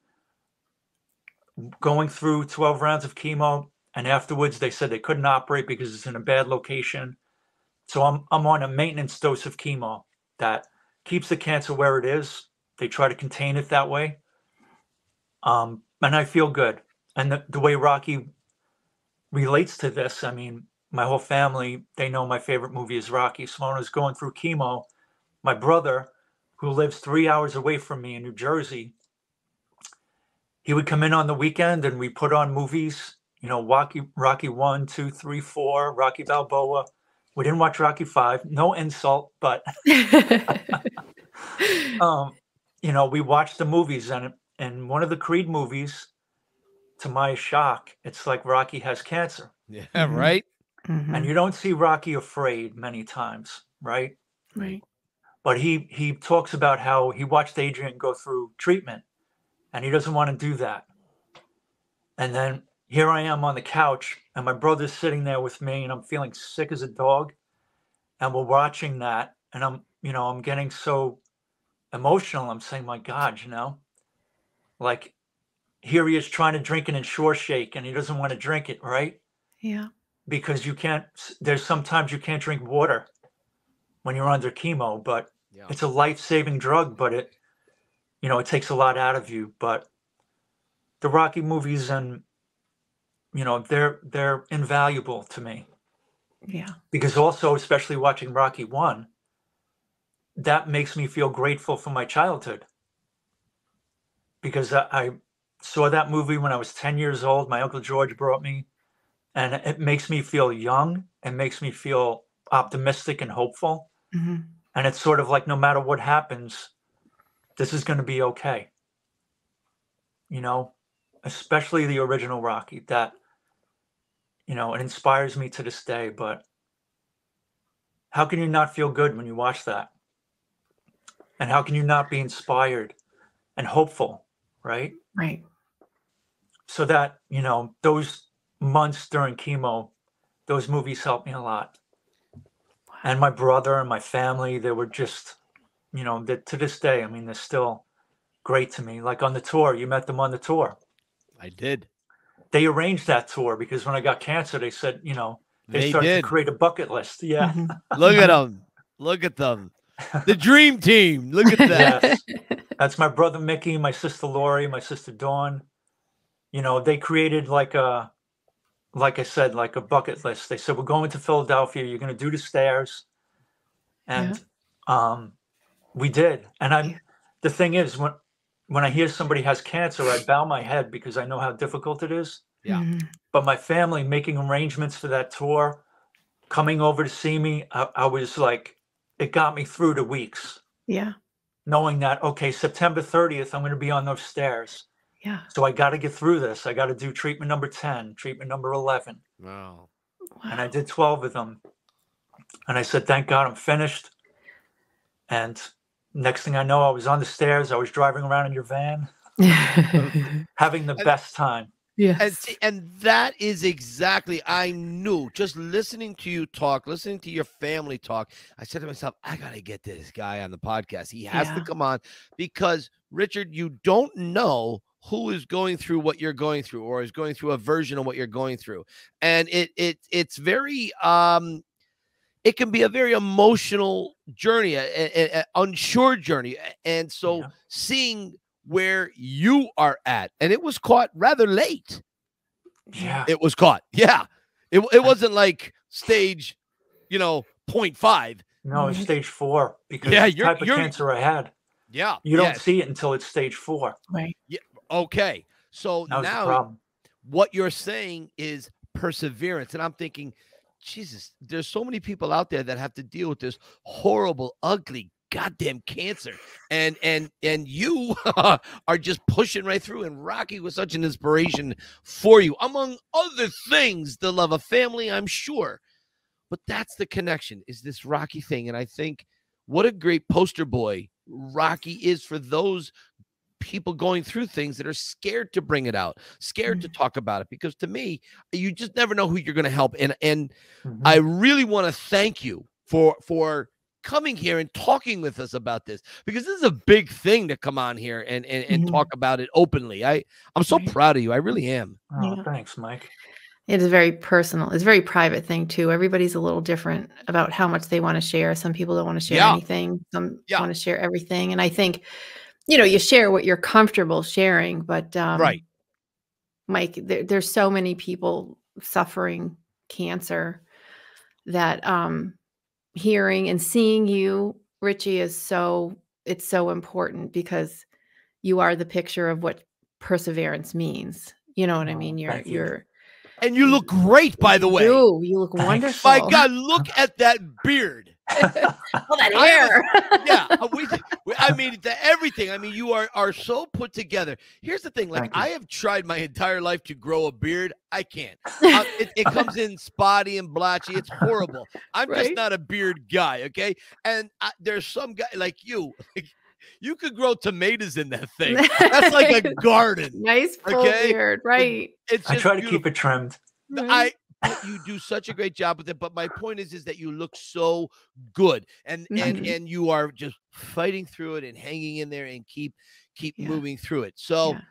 going through 12 rounds of chemo, and afterwards they said they couldn't operate because it's in a bad location. So I'm I'm on a maintenance dose of chemo that keeps the cancer where it is. They try to contain it that way. Um, and I feel good. And the, the way Rocky relates to this, I mean, my whole family, they know my favorite movie is Rocky. So when I was going through chemo, my brother, who lives three hours away from me in New Jersey, he would come in on the weekend and we put on movies, you know, Rocky, Rocky one, two, three, four, Rocky Balboa. We didn't watch Rocky five, no insult, but um, you know, we watched the movies and and one of the Creed movies, to my shock, it's like Rocky has cancer. Yeah, Mhm. right. mhm, And you don't see Rocky afraid many times, right? right. But he he talks about how he watched Adrian go through treatment and he doesn't want to do that. And then here I am on the couch and my brother's sitting there with me and I'm feeling sick as a dog. And we're watching that and I'm, you know, I'm getting so emotional. I'm saying, my God, you know, like here he is trying to drink an Ensure shake and he doesn't want to drink it, right? Yeah. because you can't there's sometimes you can't drink water when you're under chemo but Yeah. it's a life-saving drug but it you know it takes a lot out of you but the rocky movies and you know they're they're invaluable to me Yeah. because also especially watching rocky 1 that makes me feel grateful for my childhood because I, I saw that movie when i was 10 years old my uncle george brought me and it makes me feel young and makes me feel optimistic and hopeful hmm and it's sort of like no matter what happens this is going to be okay you know especially the original rocky that you know, it inspires me to this day. But how can you not feel good when you watch that? And how can you not be inspired and hopeful, right? Right. So that, you know, those months during chemo, those movies helped me a lot. And my brother and my family, they were just, you know, that to this day, I mean, they're still great to me. Like on the tour, you met them on the tour. I did. They arranged that tour because when I got cancer, they said, you know, they, They started did. to create a bucket list. Yeah. Mhm. Look at them. Look at them. The dream team. Look at that. Yes. That's my brother Mickey, my sister Lori, my sister Dawn. You know, they created like a, like I said, like a bucket list. They said, we're going to Philadelphia. You're going to do the stairs. And um, we did. And I'm, Yeah. the thing is, when, when I hear somebody has cancer, I bow my head because I know how difficult it is. Yeah. Mhm. But my family making arrangements for that tour, coming over to see me, I, I was like, it got me through the weeks Yeah. Knowing that okay september 30th i'm going to be on those stairs. Yeah. so i got to get through this. I got to do treatment number 10 treatment number 11 Wow. and i did 12 of them. And i said thank god i'm finished. And next thing i know i was on the stairs. I was driving around in your van having the best time yes. And see, and that is exactly I knew just listening to you talk, listening to your family talk. I said to myself, I gotta get this guy on the podcast. He has to come on because Richard, you don't know who is going through what you're going through or is going through a version of what you're going through. And it it it's very um it can be a very emotional journey, a, a- a unsure journey. And so Yeah. seeing where you are at, and it was caught rather late. yeah It was caught. Yeah. It, it wasn't like stage, you know, 0.5. no it's Mhm. stage four because Yeah, the you're- type of you're- cancer i had Yeah. you don't yes, see it until it's stage four right. Okay. So that now what you're saying is perseverance. And I'm thinking, Jesus, there's so many people out there that have to deal with this horrible, ugly, goddamn cancer. And and and you are just pushing right through. And Rocky was such an inspiration for you, among other things, the love of family, I'm sure. But that's the connection, is this Rocky thing. And I think what a great poster boy Rocky is for those people going through things that are scared to bring it out, scared to talk about it. Because to me, you just never know who you're going to help. And and Mhm. I really want to thank you for for coming here and talking with us about this because this is a big thing to come on here and and, and Mhm. talk about it openly. I I'm so proud of you. I really am. oh, Yeah. thanks mike It is very personal. It's a very private thing too. Everybody's a little different about how much they want to share. Some people don't want to share Yeah. anything. Some Yeah. want to share everything. And I think, you know, you share what you're comfortable sharing. But um, Right. Mike, there, there's so many people suffering cancer that um, hearing and seeing you, Richie, is so it's so important because you are the picture of what perseverance means. You know what I Oh, mean? You're you. you're And you look great, by the way. you, you look wonderful. My God, look at that beard. all that I hair. yeah, uh, we, we- I mean, the, everything. I mean, you are are so put together. Here's the thing: like, I have tried my entire life to grow a beard. I can't. Uh, it, it comes in spotty and blotchy. It's horrible. I'm just not a beard guy. Okay, and I, there's some guy like you. Like, you could grow tomatoes in that thing. That's like a garden. nice full Okay? beard, right? It's i try to beautiful. keep it trimmed The- right. I but you do such a great job with it. But my point is, is that you look so good, and and Mhm. and you are just fighting through it and hanging in there and keep keep Yeah. moving through it. So, Yeah.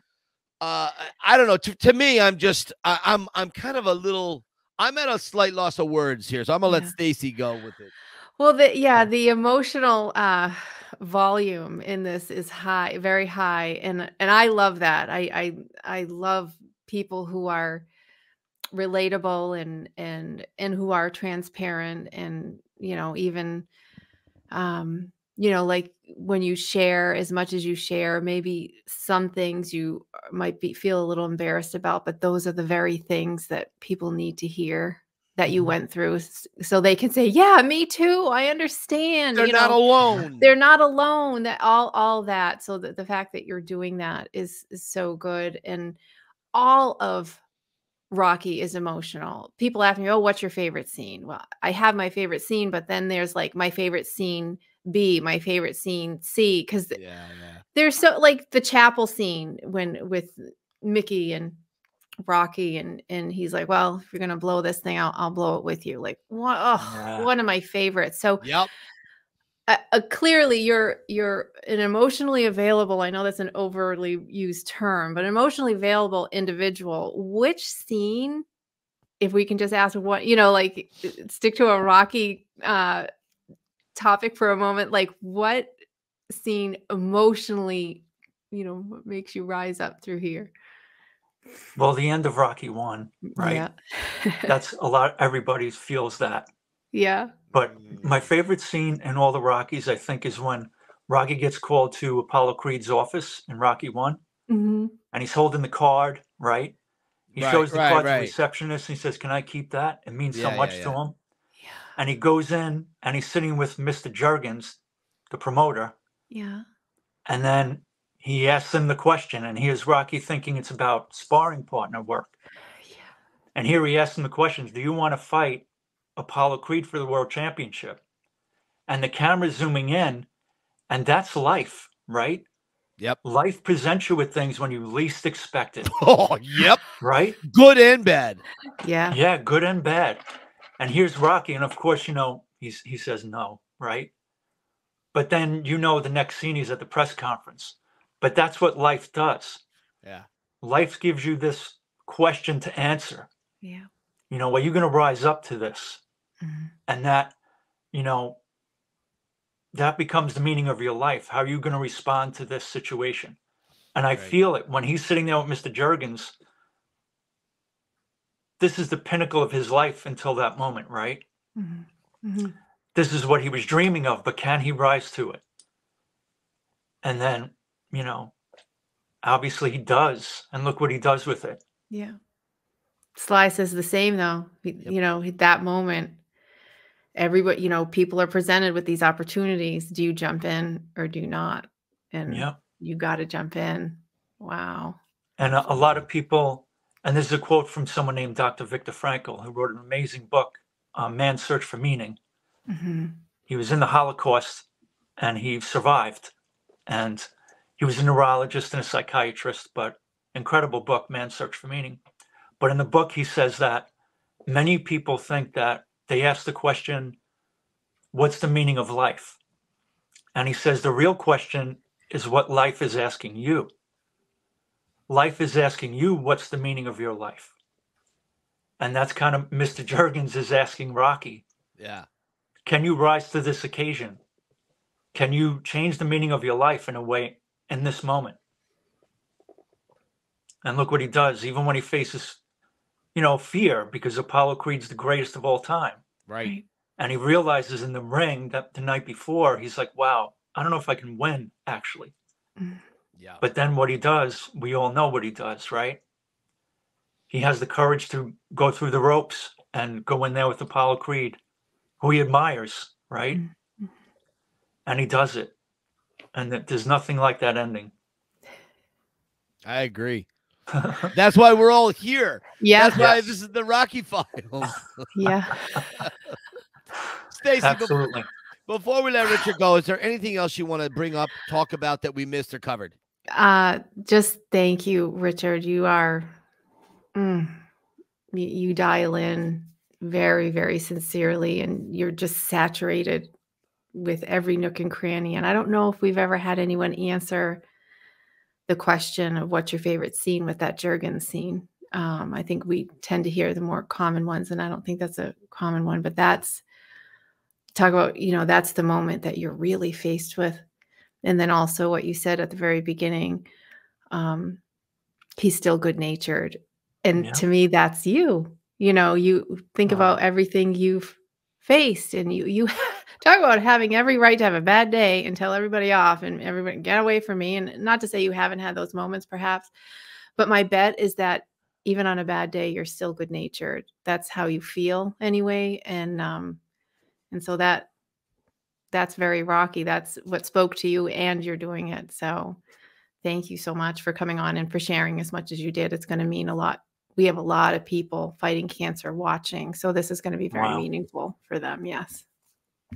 uh, I- don't know. To, to me, I'm just I, I'm I'm kind of a little. I'm at a slight loss of words here, so I'm gonna let Stacy go with it. Well, the yeah, the emotional uh volume in this is high, very high, and and I love that. I I I love people who are relatable and and and who are transparent and you know even um you know like when you share as much as you share maybe some things you uh, might be feel a little embarrassed about but those are the very things that people need to hear that you Mhm. went through so they can say yeah me too i understand They're you not know alone. they're not alone that all all that so that the fact that you're doing that is is so good and all of Rocky is emotional. People ask me, "Oh, what's your favorite scene?" Well, I have my favorite scene, but then there's like my favorite scene B, my favorite scene C, because Yeah, yeah. there's so like the chapel scene when with Mickey and Rocky and and he's like, "Well, if you're gonna blow this thing out, I'll blow it with you." Like, what? Oh, Yeah. one of my favorites. So Yep. Uh, uh, clearly you're you're an emotionally available i know that's an overly used term but emotionally available individual which scene if we can just ask what you know like uh, stick to a rocky uh topic for a moment like what scene emotionally you know what makes you rise up through here Well, the end of Rocky One, right? yeah That's a lot. Everybody feels that. yeah But my favorite scene in all the Rockies, I think, is when Rocky gets called to Apollo Creed's office in Rocky One, hmm and he's holding the card, right? He Right, shows the right, card to the receptionist and he says, Can I keep that? It means so much yeah, to yeah. him. And he goes in and he's sitting with Mr. Jergens, the promoter, yeah and then he asks him the question, and here's Rocky thinking it's about sparring partner work. yeah And here he asks him the questions Do you want to fight Apollo Creed for the world championship? And the camera's zooming in, and that's life, right? Yep. Life presents you with things when you least expect it, Oh, yep. right? Good and bad. yeah Yeah, good and bad. And here's Rocky, and of course, you know, he's he says no, right? But then you know the next scene he's at the press conference. But that's what life does. Yeah. Life gives you this question to answer. yeah You know, are you going to rise up to this? Mhm. and that you know that becomes the meaning of your life how are you going to respond to this situation and i Right. feel it when he's sitting there with mr jergens this is the pinnacle of his life until that moment right Mhm. Mhm. this is what he was dreaming of but can he rise to it and then you know obviously he does and look what he does with it Yeah. Sly says the same though. Yep. You know, at that moment, everybody, you know, people are presented with these opportunities. Do you jump in or do you not? And yeah you got to jump in. Wow. And a, a lot of people, and this is a quote from someone named Dr. Viktor Frankl, who wrote an amazing book, uh, Man's Search for Meaning. hmm He was in the Holocaust and he survived. And he was a neurologist and a psychiatrist, but incredible book, Man's Search for Meaning. But in the book, he says that many people think that they ask the question, What's the meaning of life? And he says the real question is what life is asking you. Life is asking you, What's the meaning of your life? And that's kind of Mr. Jergens is asking Rocky, Yeah. can you rise to this occasion? Can you change the meaning of your life in a way in this moment? And look what he does, even when he faces, you know, fear, because Apollo Creed's the greatest of all time. Right. And he realizes in the ring that the night before, he's like, wow, I don't know if I can win, actually. Yeah. But then what he does, we all know what he does, right? He has the courage to go through the ropes and go in there with Apollo Creed, who he admires, right? Mhm. And he does it. And th- there's nothing like that ending. I agree. That's why we're all here. Yeah. That's why Yes. this is the Rocky Files. Yeah. Stacy, be- Absolutely. before we let Richard go, is there anything else you want to bring up, talk about that we missed or covered? Uh, just thank you, Richard. You are, mm, you, you dial in very, very sincerely, and you're just saturated with every nook and cranny. And I don't know if we've ever had anyone answer the question of what's your favorite scene with that Jergens scene. Um, I think we tend to hear the more common ones, and I don't think that's a common one, but that's talk about, you know, that's the moment that you're really faced with and then also what you said at the very beginning um he's still good natured and Yeah. to me that's you you know you think Wow. about everything you've faced and you you talk about having every right to have a bad day and tell everybody off and everybody get away from me and not to say you haven't had those moments perhaps but my bet is that even on a bad day you're still good natured that's how you feel anyway and um and so that that's very rocky that's what spoke to you and you're doing it so thank you so much for coming on and for sharing as much as you did it's going to mean a lot we have a lot of people fighting cancer watching. So this is going to be very Wow. meaningful for them. Yes.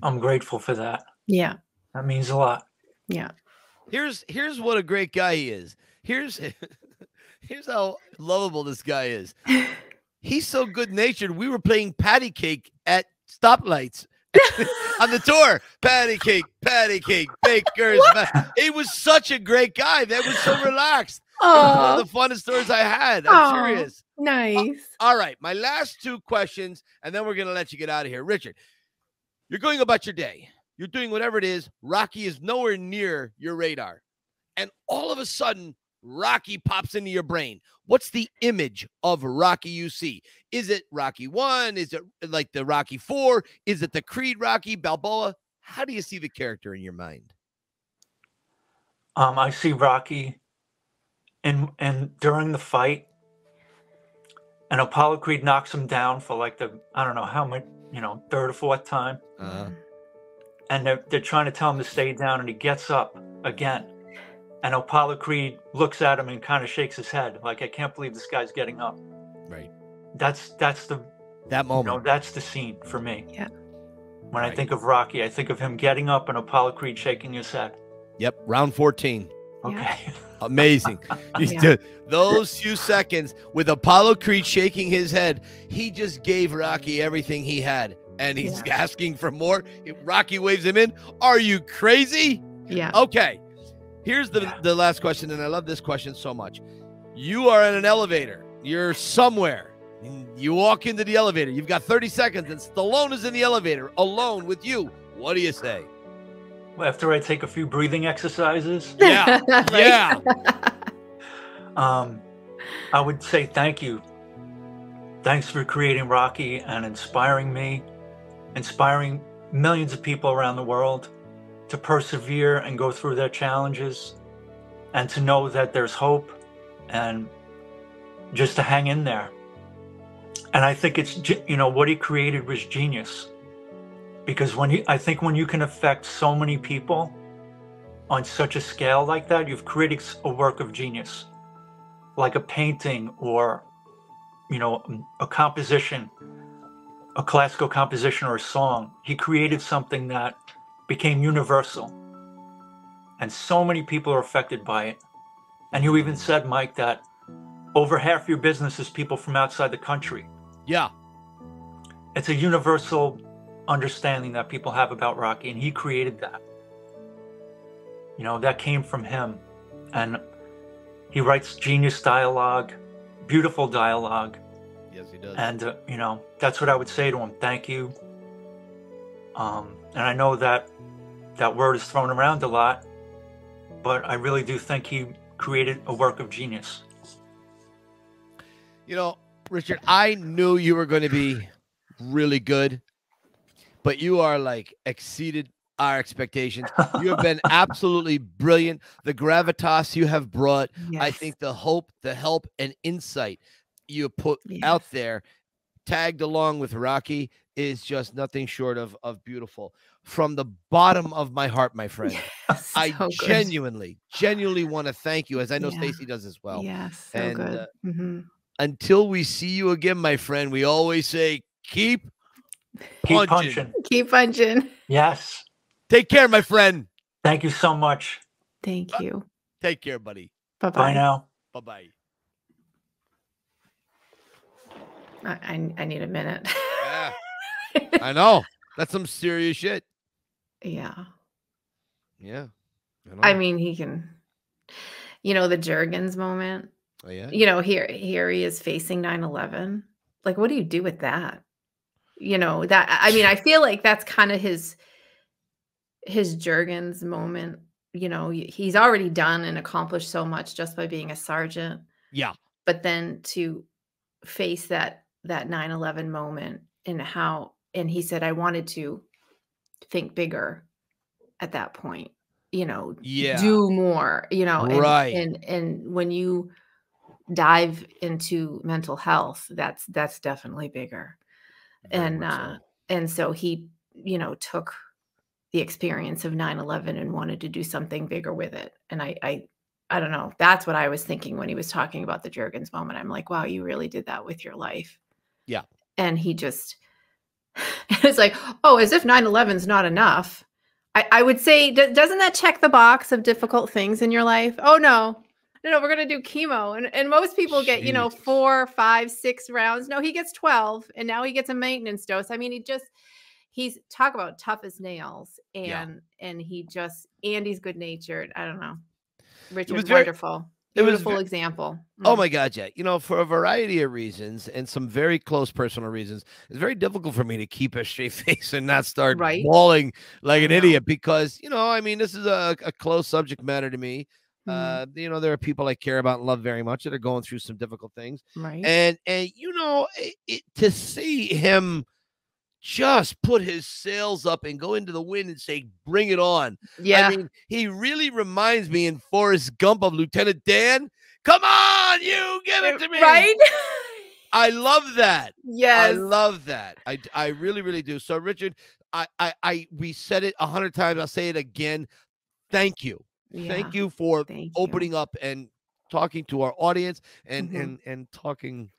I'm grateful for that. Yeah. That means a lot. Yeah. Here's here's what a great guy he is. Here's here's how lovable this guy is. He's so good natured. We were playing patty cake at stoplights on the tour. Patty cake, patty cake, bakers. ma- He was such a great guy. That was so relaxed. It was one Oh, of the funnest stories I had. I'm Aw. serious. nice. All right, my last two questions, and then we're gonna let you get out of here. Richard, you're going about your day. You're doing whatever it is. Rocky is nowhere near your radar, and all of a sudden, Rocky pops into your brain. What's the image of Rocky you see? Is it Rocky One? Is it like the Rocky Four? Is it the Creed Rocky Balboa? How do you see the character in your mind? Um, I see Rocky and and during the fight, and Apollo Creed knocks him down for like the I don't know how much, you know, third or fourth time. Uh, and they're, they're trying to tell him to stay down and he gets up again and apollo creed looks at him and kind of shakes his head like i can't believe this guy's getting up right. that's that's the That you know moment. that's the scene for me Yeah. when i think of rocky i think of him getting up and apollo creed shaking his head Yep. Round 14. Yeah. okay Amazing. Yeah. those few seconds with Apollo Creed shaking his head, he just gave Rocky everything he had. And he's Yeah. asking for more. Rocky waves him in. Are you crazy? Yeah. Okay. Here's the, the last question, and I love this question so much. You are in an elevator, you're somewhere. You walk into the elevator, you've got 30 seconds, and Stallone is in the elevator alone with you. What do you say? After i take a few breathing exercises Yeah. Right? Yeah. um, i would say thank you thanks for creating rocky and inspiring me inspiring millions of people around the world to persevere and go through their challenges and to know that there's hope and just to hang in there and i think it's you know what he created was genius because when you i think when you can affect so many people on such a scale like that you've created a work of genius. Like a painting or you know um, a composition a classical composition or a song. He created something that became universal. And so many people are affected by it. And you even said mike that over half your business is people from outside the country. Yeah. it's a universal understanding that people have about Rocky, and he created that. You know, that came from him. And he writes genius dialogue, beautiful dialogue. Yes, he does. And, uh, you know, that's what I would say to him. Thank you. Um, and I know that that word is thrown around a lot, but I really do think he created a work of genius. You know, Richard, I knew you were going to be really good, but you are like exceeded our expectations. You have been absolutely brilliant. The gravitas you have brought, I think the hope, the help, and insight you put Yes. out there, tagged along with Rocky, is just nothing short of of beautiful. From the bottom of my heart, my friend, I So genuinely, genuinely want to thank you, as I know Yeah. Stacy does as well yes. So and, uh, hmm until we see you again, my friend, we always say, keep Keep punching. punching. Keep punching. Yes. Take care, my friend. Thank you so much. Thank you. Take care, buddy. Bye Bye bye. now. Bye bye. I, I, I need a minute. Yeah, I know. That's some serious shit. yeah. Yeah. I know. mean, he can, you know, the Jergens moment, Oh, yeah. you know, here, here he is facing 9 11. Like, what do you do with that? You know, that, I mean, I feel like that's kind of his, his Jergens moment. You know, he's already done and accomplished so much just by being a sergeant. Yeah. but then to face that that 9-11 moment and how and he said i wanted to think bigger at that point you know Yeah. do more you know and, Right. and and when you dive into mental health that's that's definitely bigger Very and so. uh and so he you know took the experience of 9-11 and wanted to do something bigger with it and i i I don't know. That's what I was thinking when he was talking about the Jergens moment. I'm like, wow, you really did that with your life. Yeah. And he just, it's like, oh, as if 9 11's not enough. I, I would say, doesn't that check the box of difficult things in your life? Oh, no. No, no, we're going to do chemo. And, and most people get, you know, four, five, six rounds. No, he gets 12 and now he gets a maintenance dose. I mean, he just, he's talk about tough as nails and, Yeah. and he just, and he's good natured. I don't know. Richard, was very- wonderful. it was Beautiful ve- example. Oh Mm. my God, yeah. You know, for a variety of reasons and some very close personal reasons, it's very difficult for me to keep a straight face and not start Right. bawling like an idiot because, you know, I mean, this is a, a close subject matter to me. Mhm. Uh, you know, there are people I care about and love very much that are going through some difficult things. right. And and you know, it, it, to see him just put his sails up and go into the wind and say, "Bring it on." yeah. I mean, he really reminds me in Forrest Gump of Lieutenant Dan. Come on, you give it to me. right? I love that. Yes. I love that. I I really really do. So Richard, I I, I we said it a hundred times. I'll say it again. Thank you. Yeah, Thank you for thank you. opening up and talking to our audience and Mhm. and and talking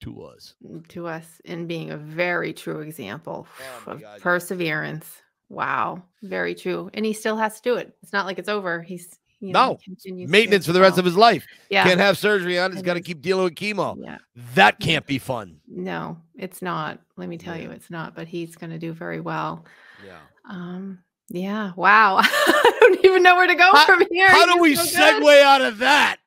to us. Mm, to us and being a very true example Oh of God, yeah. perseverance. Wow, very true. And he still has to do it. It's not like it's over. He's you know, No. Maintenance for the rest well. of his life. yeah. Can't have surgery on. it. He's got to keep dealing with chemo. yeah. That can't be fun. No, it's not. Let me tell Yeah. you, it's not. But he's going to do very well. Yeah. Um. Yeah. Wow. I don't even know where to go How- from here. How do we is so good. segue out of that?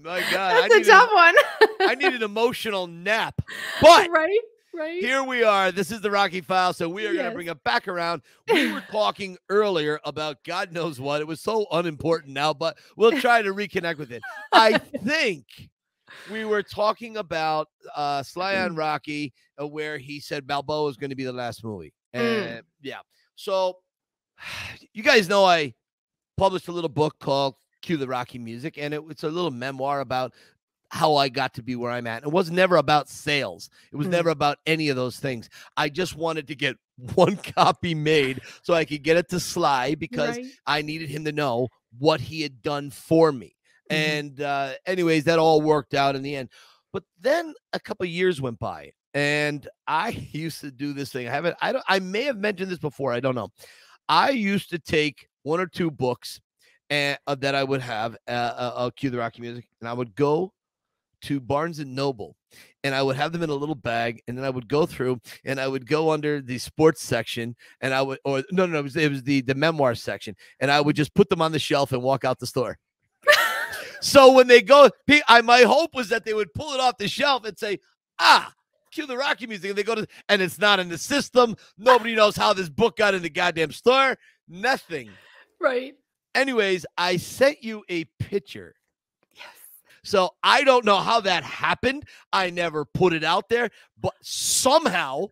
My God, That's a tough an, one. I need an emotional nap. But right. Right. here we are. This is the Rocky File. So we are going to bring it back around. We were talking earlier about God knows what. It was so unimportant now, but we'll try to reconnect with it. I think we were talking about uh, Sly on Rocky, uh, where he said Balboa is going to be the last movie. Mm. And yeah. So you guys know I published a little book called Cue the Rocky Music, and it, it's a little memoir about how I got to be where I'm at. It was never about sales. It was Mm. never about any of those things. I just wanted to get one copy made so I could get it to Sly because Right. I needed him to know what he had done for me. Mhm. And uh, anyways, that all worked out in the end. But then a couple years went by, and I used to do this thing. I haven't. I don't. I may have mentioned this before. I don't know. I used to take one or two books and uh, that I would have uh, uh, uh, cue the Rocky music, and I would go to Barnes and Noble, and I would have them in a little bag, and then I would go through, and I would go under the sports section, and I would, or no, no, no it was, it was the the memoir section, and I would just put them on the shelf and walk out the store. so when they go, I my hope was that they would pull it off the shelf and say, ah. Cue the Rocky music, and they go to, and it's not in the system. Nobody knows how this book got in the goddamn store. Nothing. Right. Anyways, I sent you a picture Yes. so I don't know how that happened. I never put it out there, but somehow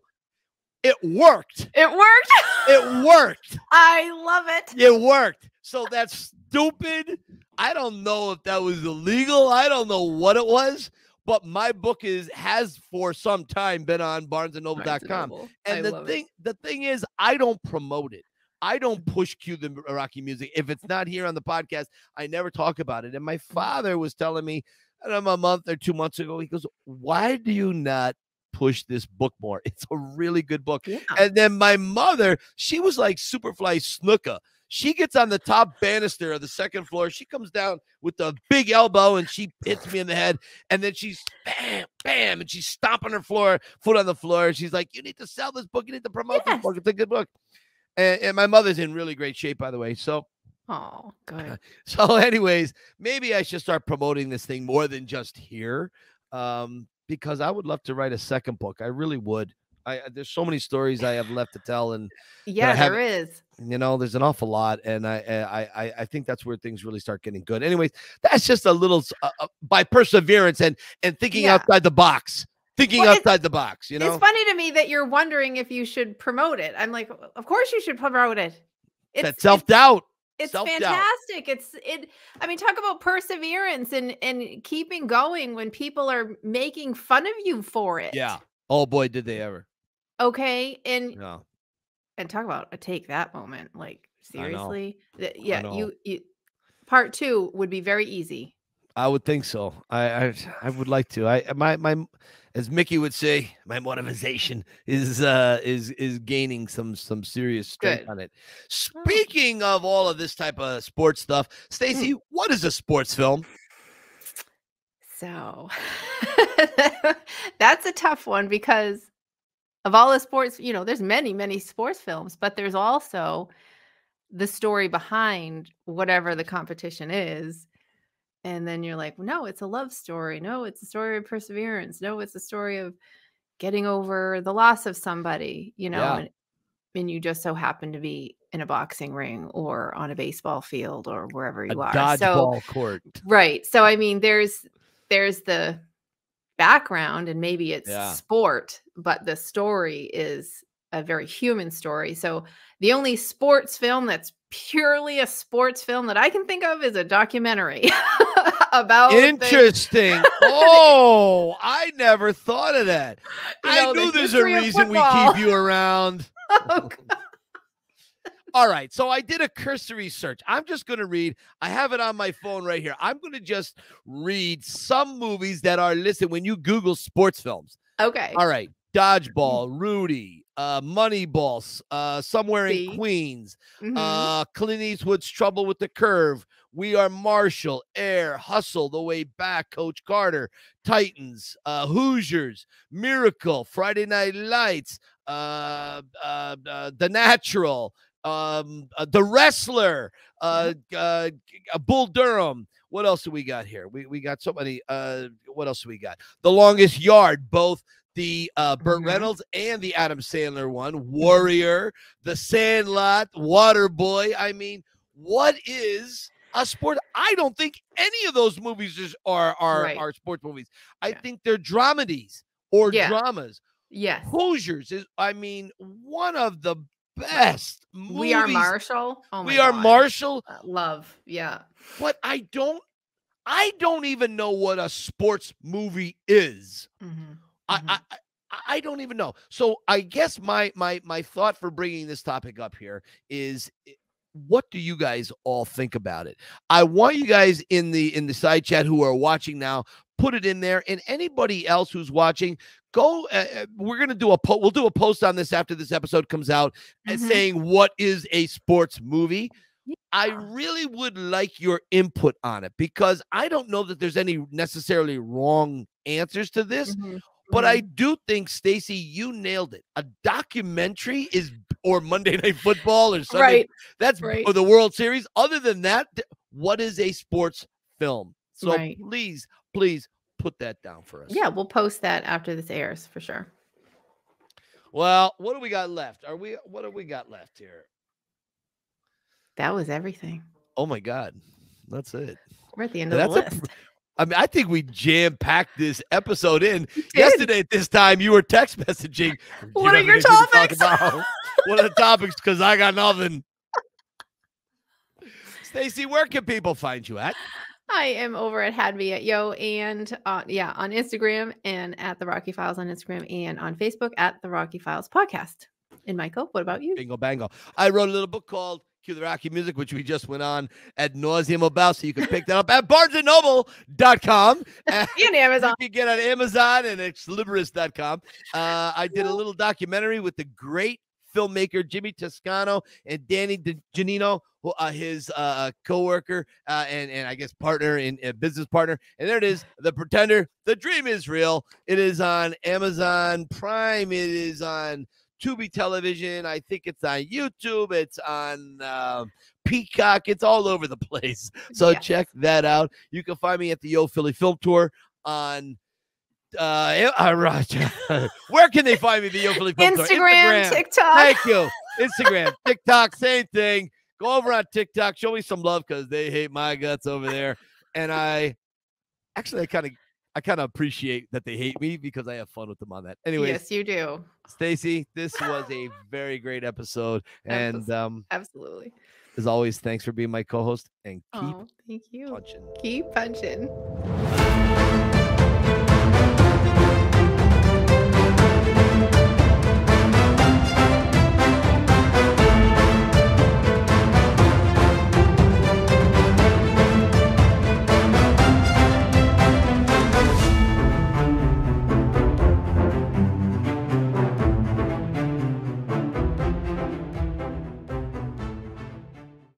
it worked. It worked. It worked. I love it. It worked. So that's stupid. I don't know if that was illegal. I don't know what it was, but my book is has for some time been on barnesandnoble.com. Noble. And I the thing it. the thing is I don't promote it. I don't push cue the Rocky music. If it's not here on the podcast, I never talk about it. And my Mm-hmm. father was telling me I don't know, a month or two months ago, he goes, Why do you not push this book more? It's a really good book. Yeah. And then my mother, she was like Superfly Snuka. She gets on the top banister of the second floor. She comes down with a big elbow and she hits me in the head. And then she's bam, bam, and she's stomping her floor, foot on the floor. She's like, You need to sell this book. You need to promote Yes. this book. It's a good book. And, and my mother's in really great shape, by the way. So, Oh, good. so, anyways, maybe I should start promoting this thing more than just here. Um, because I would love to write a second book. I really would. I there's so many stories I have left to tell, and Yeah, have- there is. you know there's an awful lot and i i i, I think that's where things really start getting good anyways that's just a little uh, uh, by perseverance and and thinking Yeah. outside the box thinking Well, outside the box you know It's funny to me that you're wondering if you should promote it. I'm like, of course you should promote it. It's that self-doubt It's self-doubt. fantastic. It's it. I mean, talk about perseverance and and keeping going when people are making fun of you for it. yeah oh boy did they ever Okay. And no and talk about a take that moment. Like seriously, yeah. You you part two would be very easy. I would think so. I I, I would like to. I my my as Mickey would say, my motivation is uh is is gaining some some serious strength Good. on it. Speaking of all of this type of sports stuff, Stacy, what is a sports film? So that's a tough one because of all the sports, you know, there's many, many sports films, but there's also the story behind whatever the competition is. And then you're like, no, it's a love story. No, it's a story of perseverance. No, it's a story of getting over the loss of somebody, you know, Yeah. and, and you just so happen to be in a boxing ring or on a baseball field or wherever A you are. So court. Right. So I mean there's there's the background and maybe it's Yeah. sport, but the story is a very human story. So the only sports film that's purely a sports film that I can think of is a documentary about Interesting. oh, I never thought of that. You I know, the knew there's a reason we keep you around. Oh. All right. So I did a cursory search. I'm just going to read. I have it on my phone right here. I'm going to just read some movies that are listed when you Google sports films. okay. All right. Dodgeball, Rudy, uh, Moneyball, uh, Somewhere See? in Queens, Mhm. uh, Clint Eastwood's Trouble with the Curve, We Are Marshall, Air, Hustle, The Way Back, Coach Carter, Titans, uh, Hoosiers, Miracle, Friday Night Lights, uh, uh, uh, The Natural, um, uh, The Wrestler, uh, uh, uh, Bull Durham. What else do we got here? We we got so many. Uh, what else do we got? The Longest Yard, both the uh, Burt Mhm. Reynolds and the Adam Sandler one, Warrior, The Sandlot, Waterboy. I mean, what is a sport? I don't think any of those movies is, are are Right. are sports movies. I Yeah. think they're dramedies or Yeah. dramas. yes. Hoosiers is, I mean, one of the best movies. We are Marshall. Oh my we are God. Marshall, Uh, Love. Yeah. but I don't. I don't even know what a sports movie is. Mhm. I, Mhm. I I- I don't even know. So I guess my my my thought for bringing this topic up here is what do you guys all think about it? I want you guys in the in the side chat who are watching now put it in there and anybody else who's watching go uh, uh, we're going to do a po- we'll do a post on this after this episode comes out and Mhm. saying what is a sports movie. I really would like your input on it because I don't know that there's any necessarily wrong answers to this. Mhm. But. I do think, Stacy, you nailed it. A documentary is, or Monday Night Football, or Sunday. right. That's right. or the World Series. Other than that, what is a sports film? So Right. please, please put that down for us. Yeah, we'll post that after this airs for sure. Well, what do we got left? Are we? What do we got left here? That was everything. Oh my God, that's it. We're at the end of That's the list. pr- I mean, I think we jam packed this episode in. Yesterday at this time, you were text messaging. "Do you What are your talk topics?" about?" what are the topics? Because I got nothing. Stacy, where can people find you at? I am over at Hadby at Yo and uh, yeah, on Instagram and at the Rocky Files on Instagram and on Facebook at the Rocky Files podcast. And Michael, what about you? Bingo bango. I wrote a little book called Cue the Rocky Music, which we just went on ad nauseum about. So you can pick that up at barnesandnoble.com. And And Amazon. You can get on Amazon and xlibris.com. Uh, I did a little documentary with the great filmmaker Jimmy Toscano and Danny DeGiannino, who, uh, his uh, co-worker uh, and, and I guess partner in uh, business partner. And there it is, The Pretender. The Dream is Real. It is on Amazon Prime. It is on Tubi Television. I think it's on YouTube. It's on um, Peacock. It's all over the place. So Yes. check that out. You can find me at the Yo Philly Film Tour on uh, uh Roger. Where can they find me? The Yo Philly Instagram, TikTok. Thank you. Instagram, TikTok, same thing. Go over on TikTok. Show me some love because they hate my guts over there. And I actually I kind of I kind of appreciate that they hate me because I have fun with them on that. Anyway, yes, you do. Stacy, this was a very great episode. And Absolutely. um, Absolutely. as always, thanks for being my co-host and keep Oh, thank you. punching. Keep punching.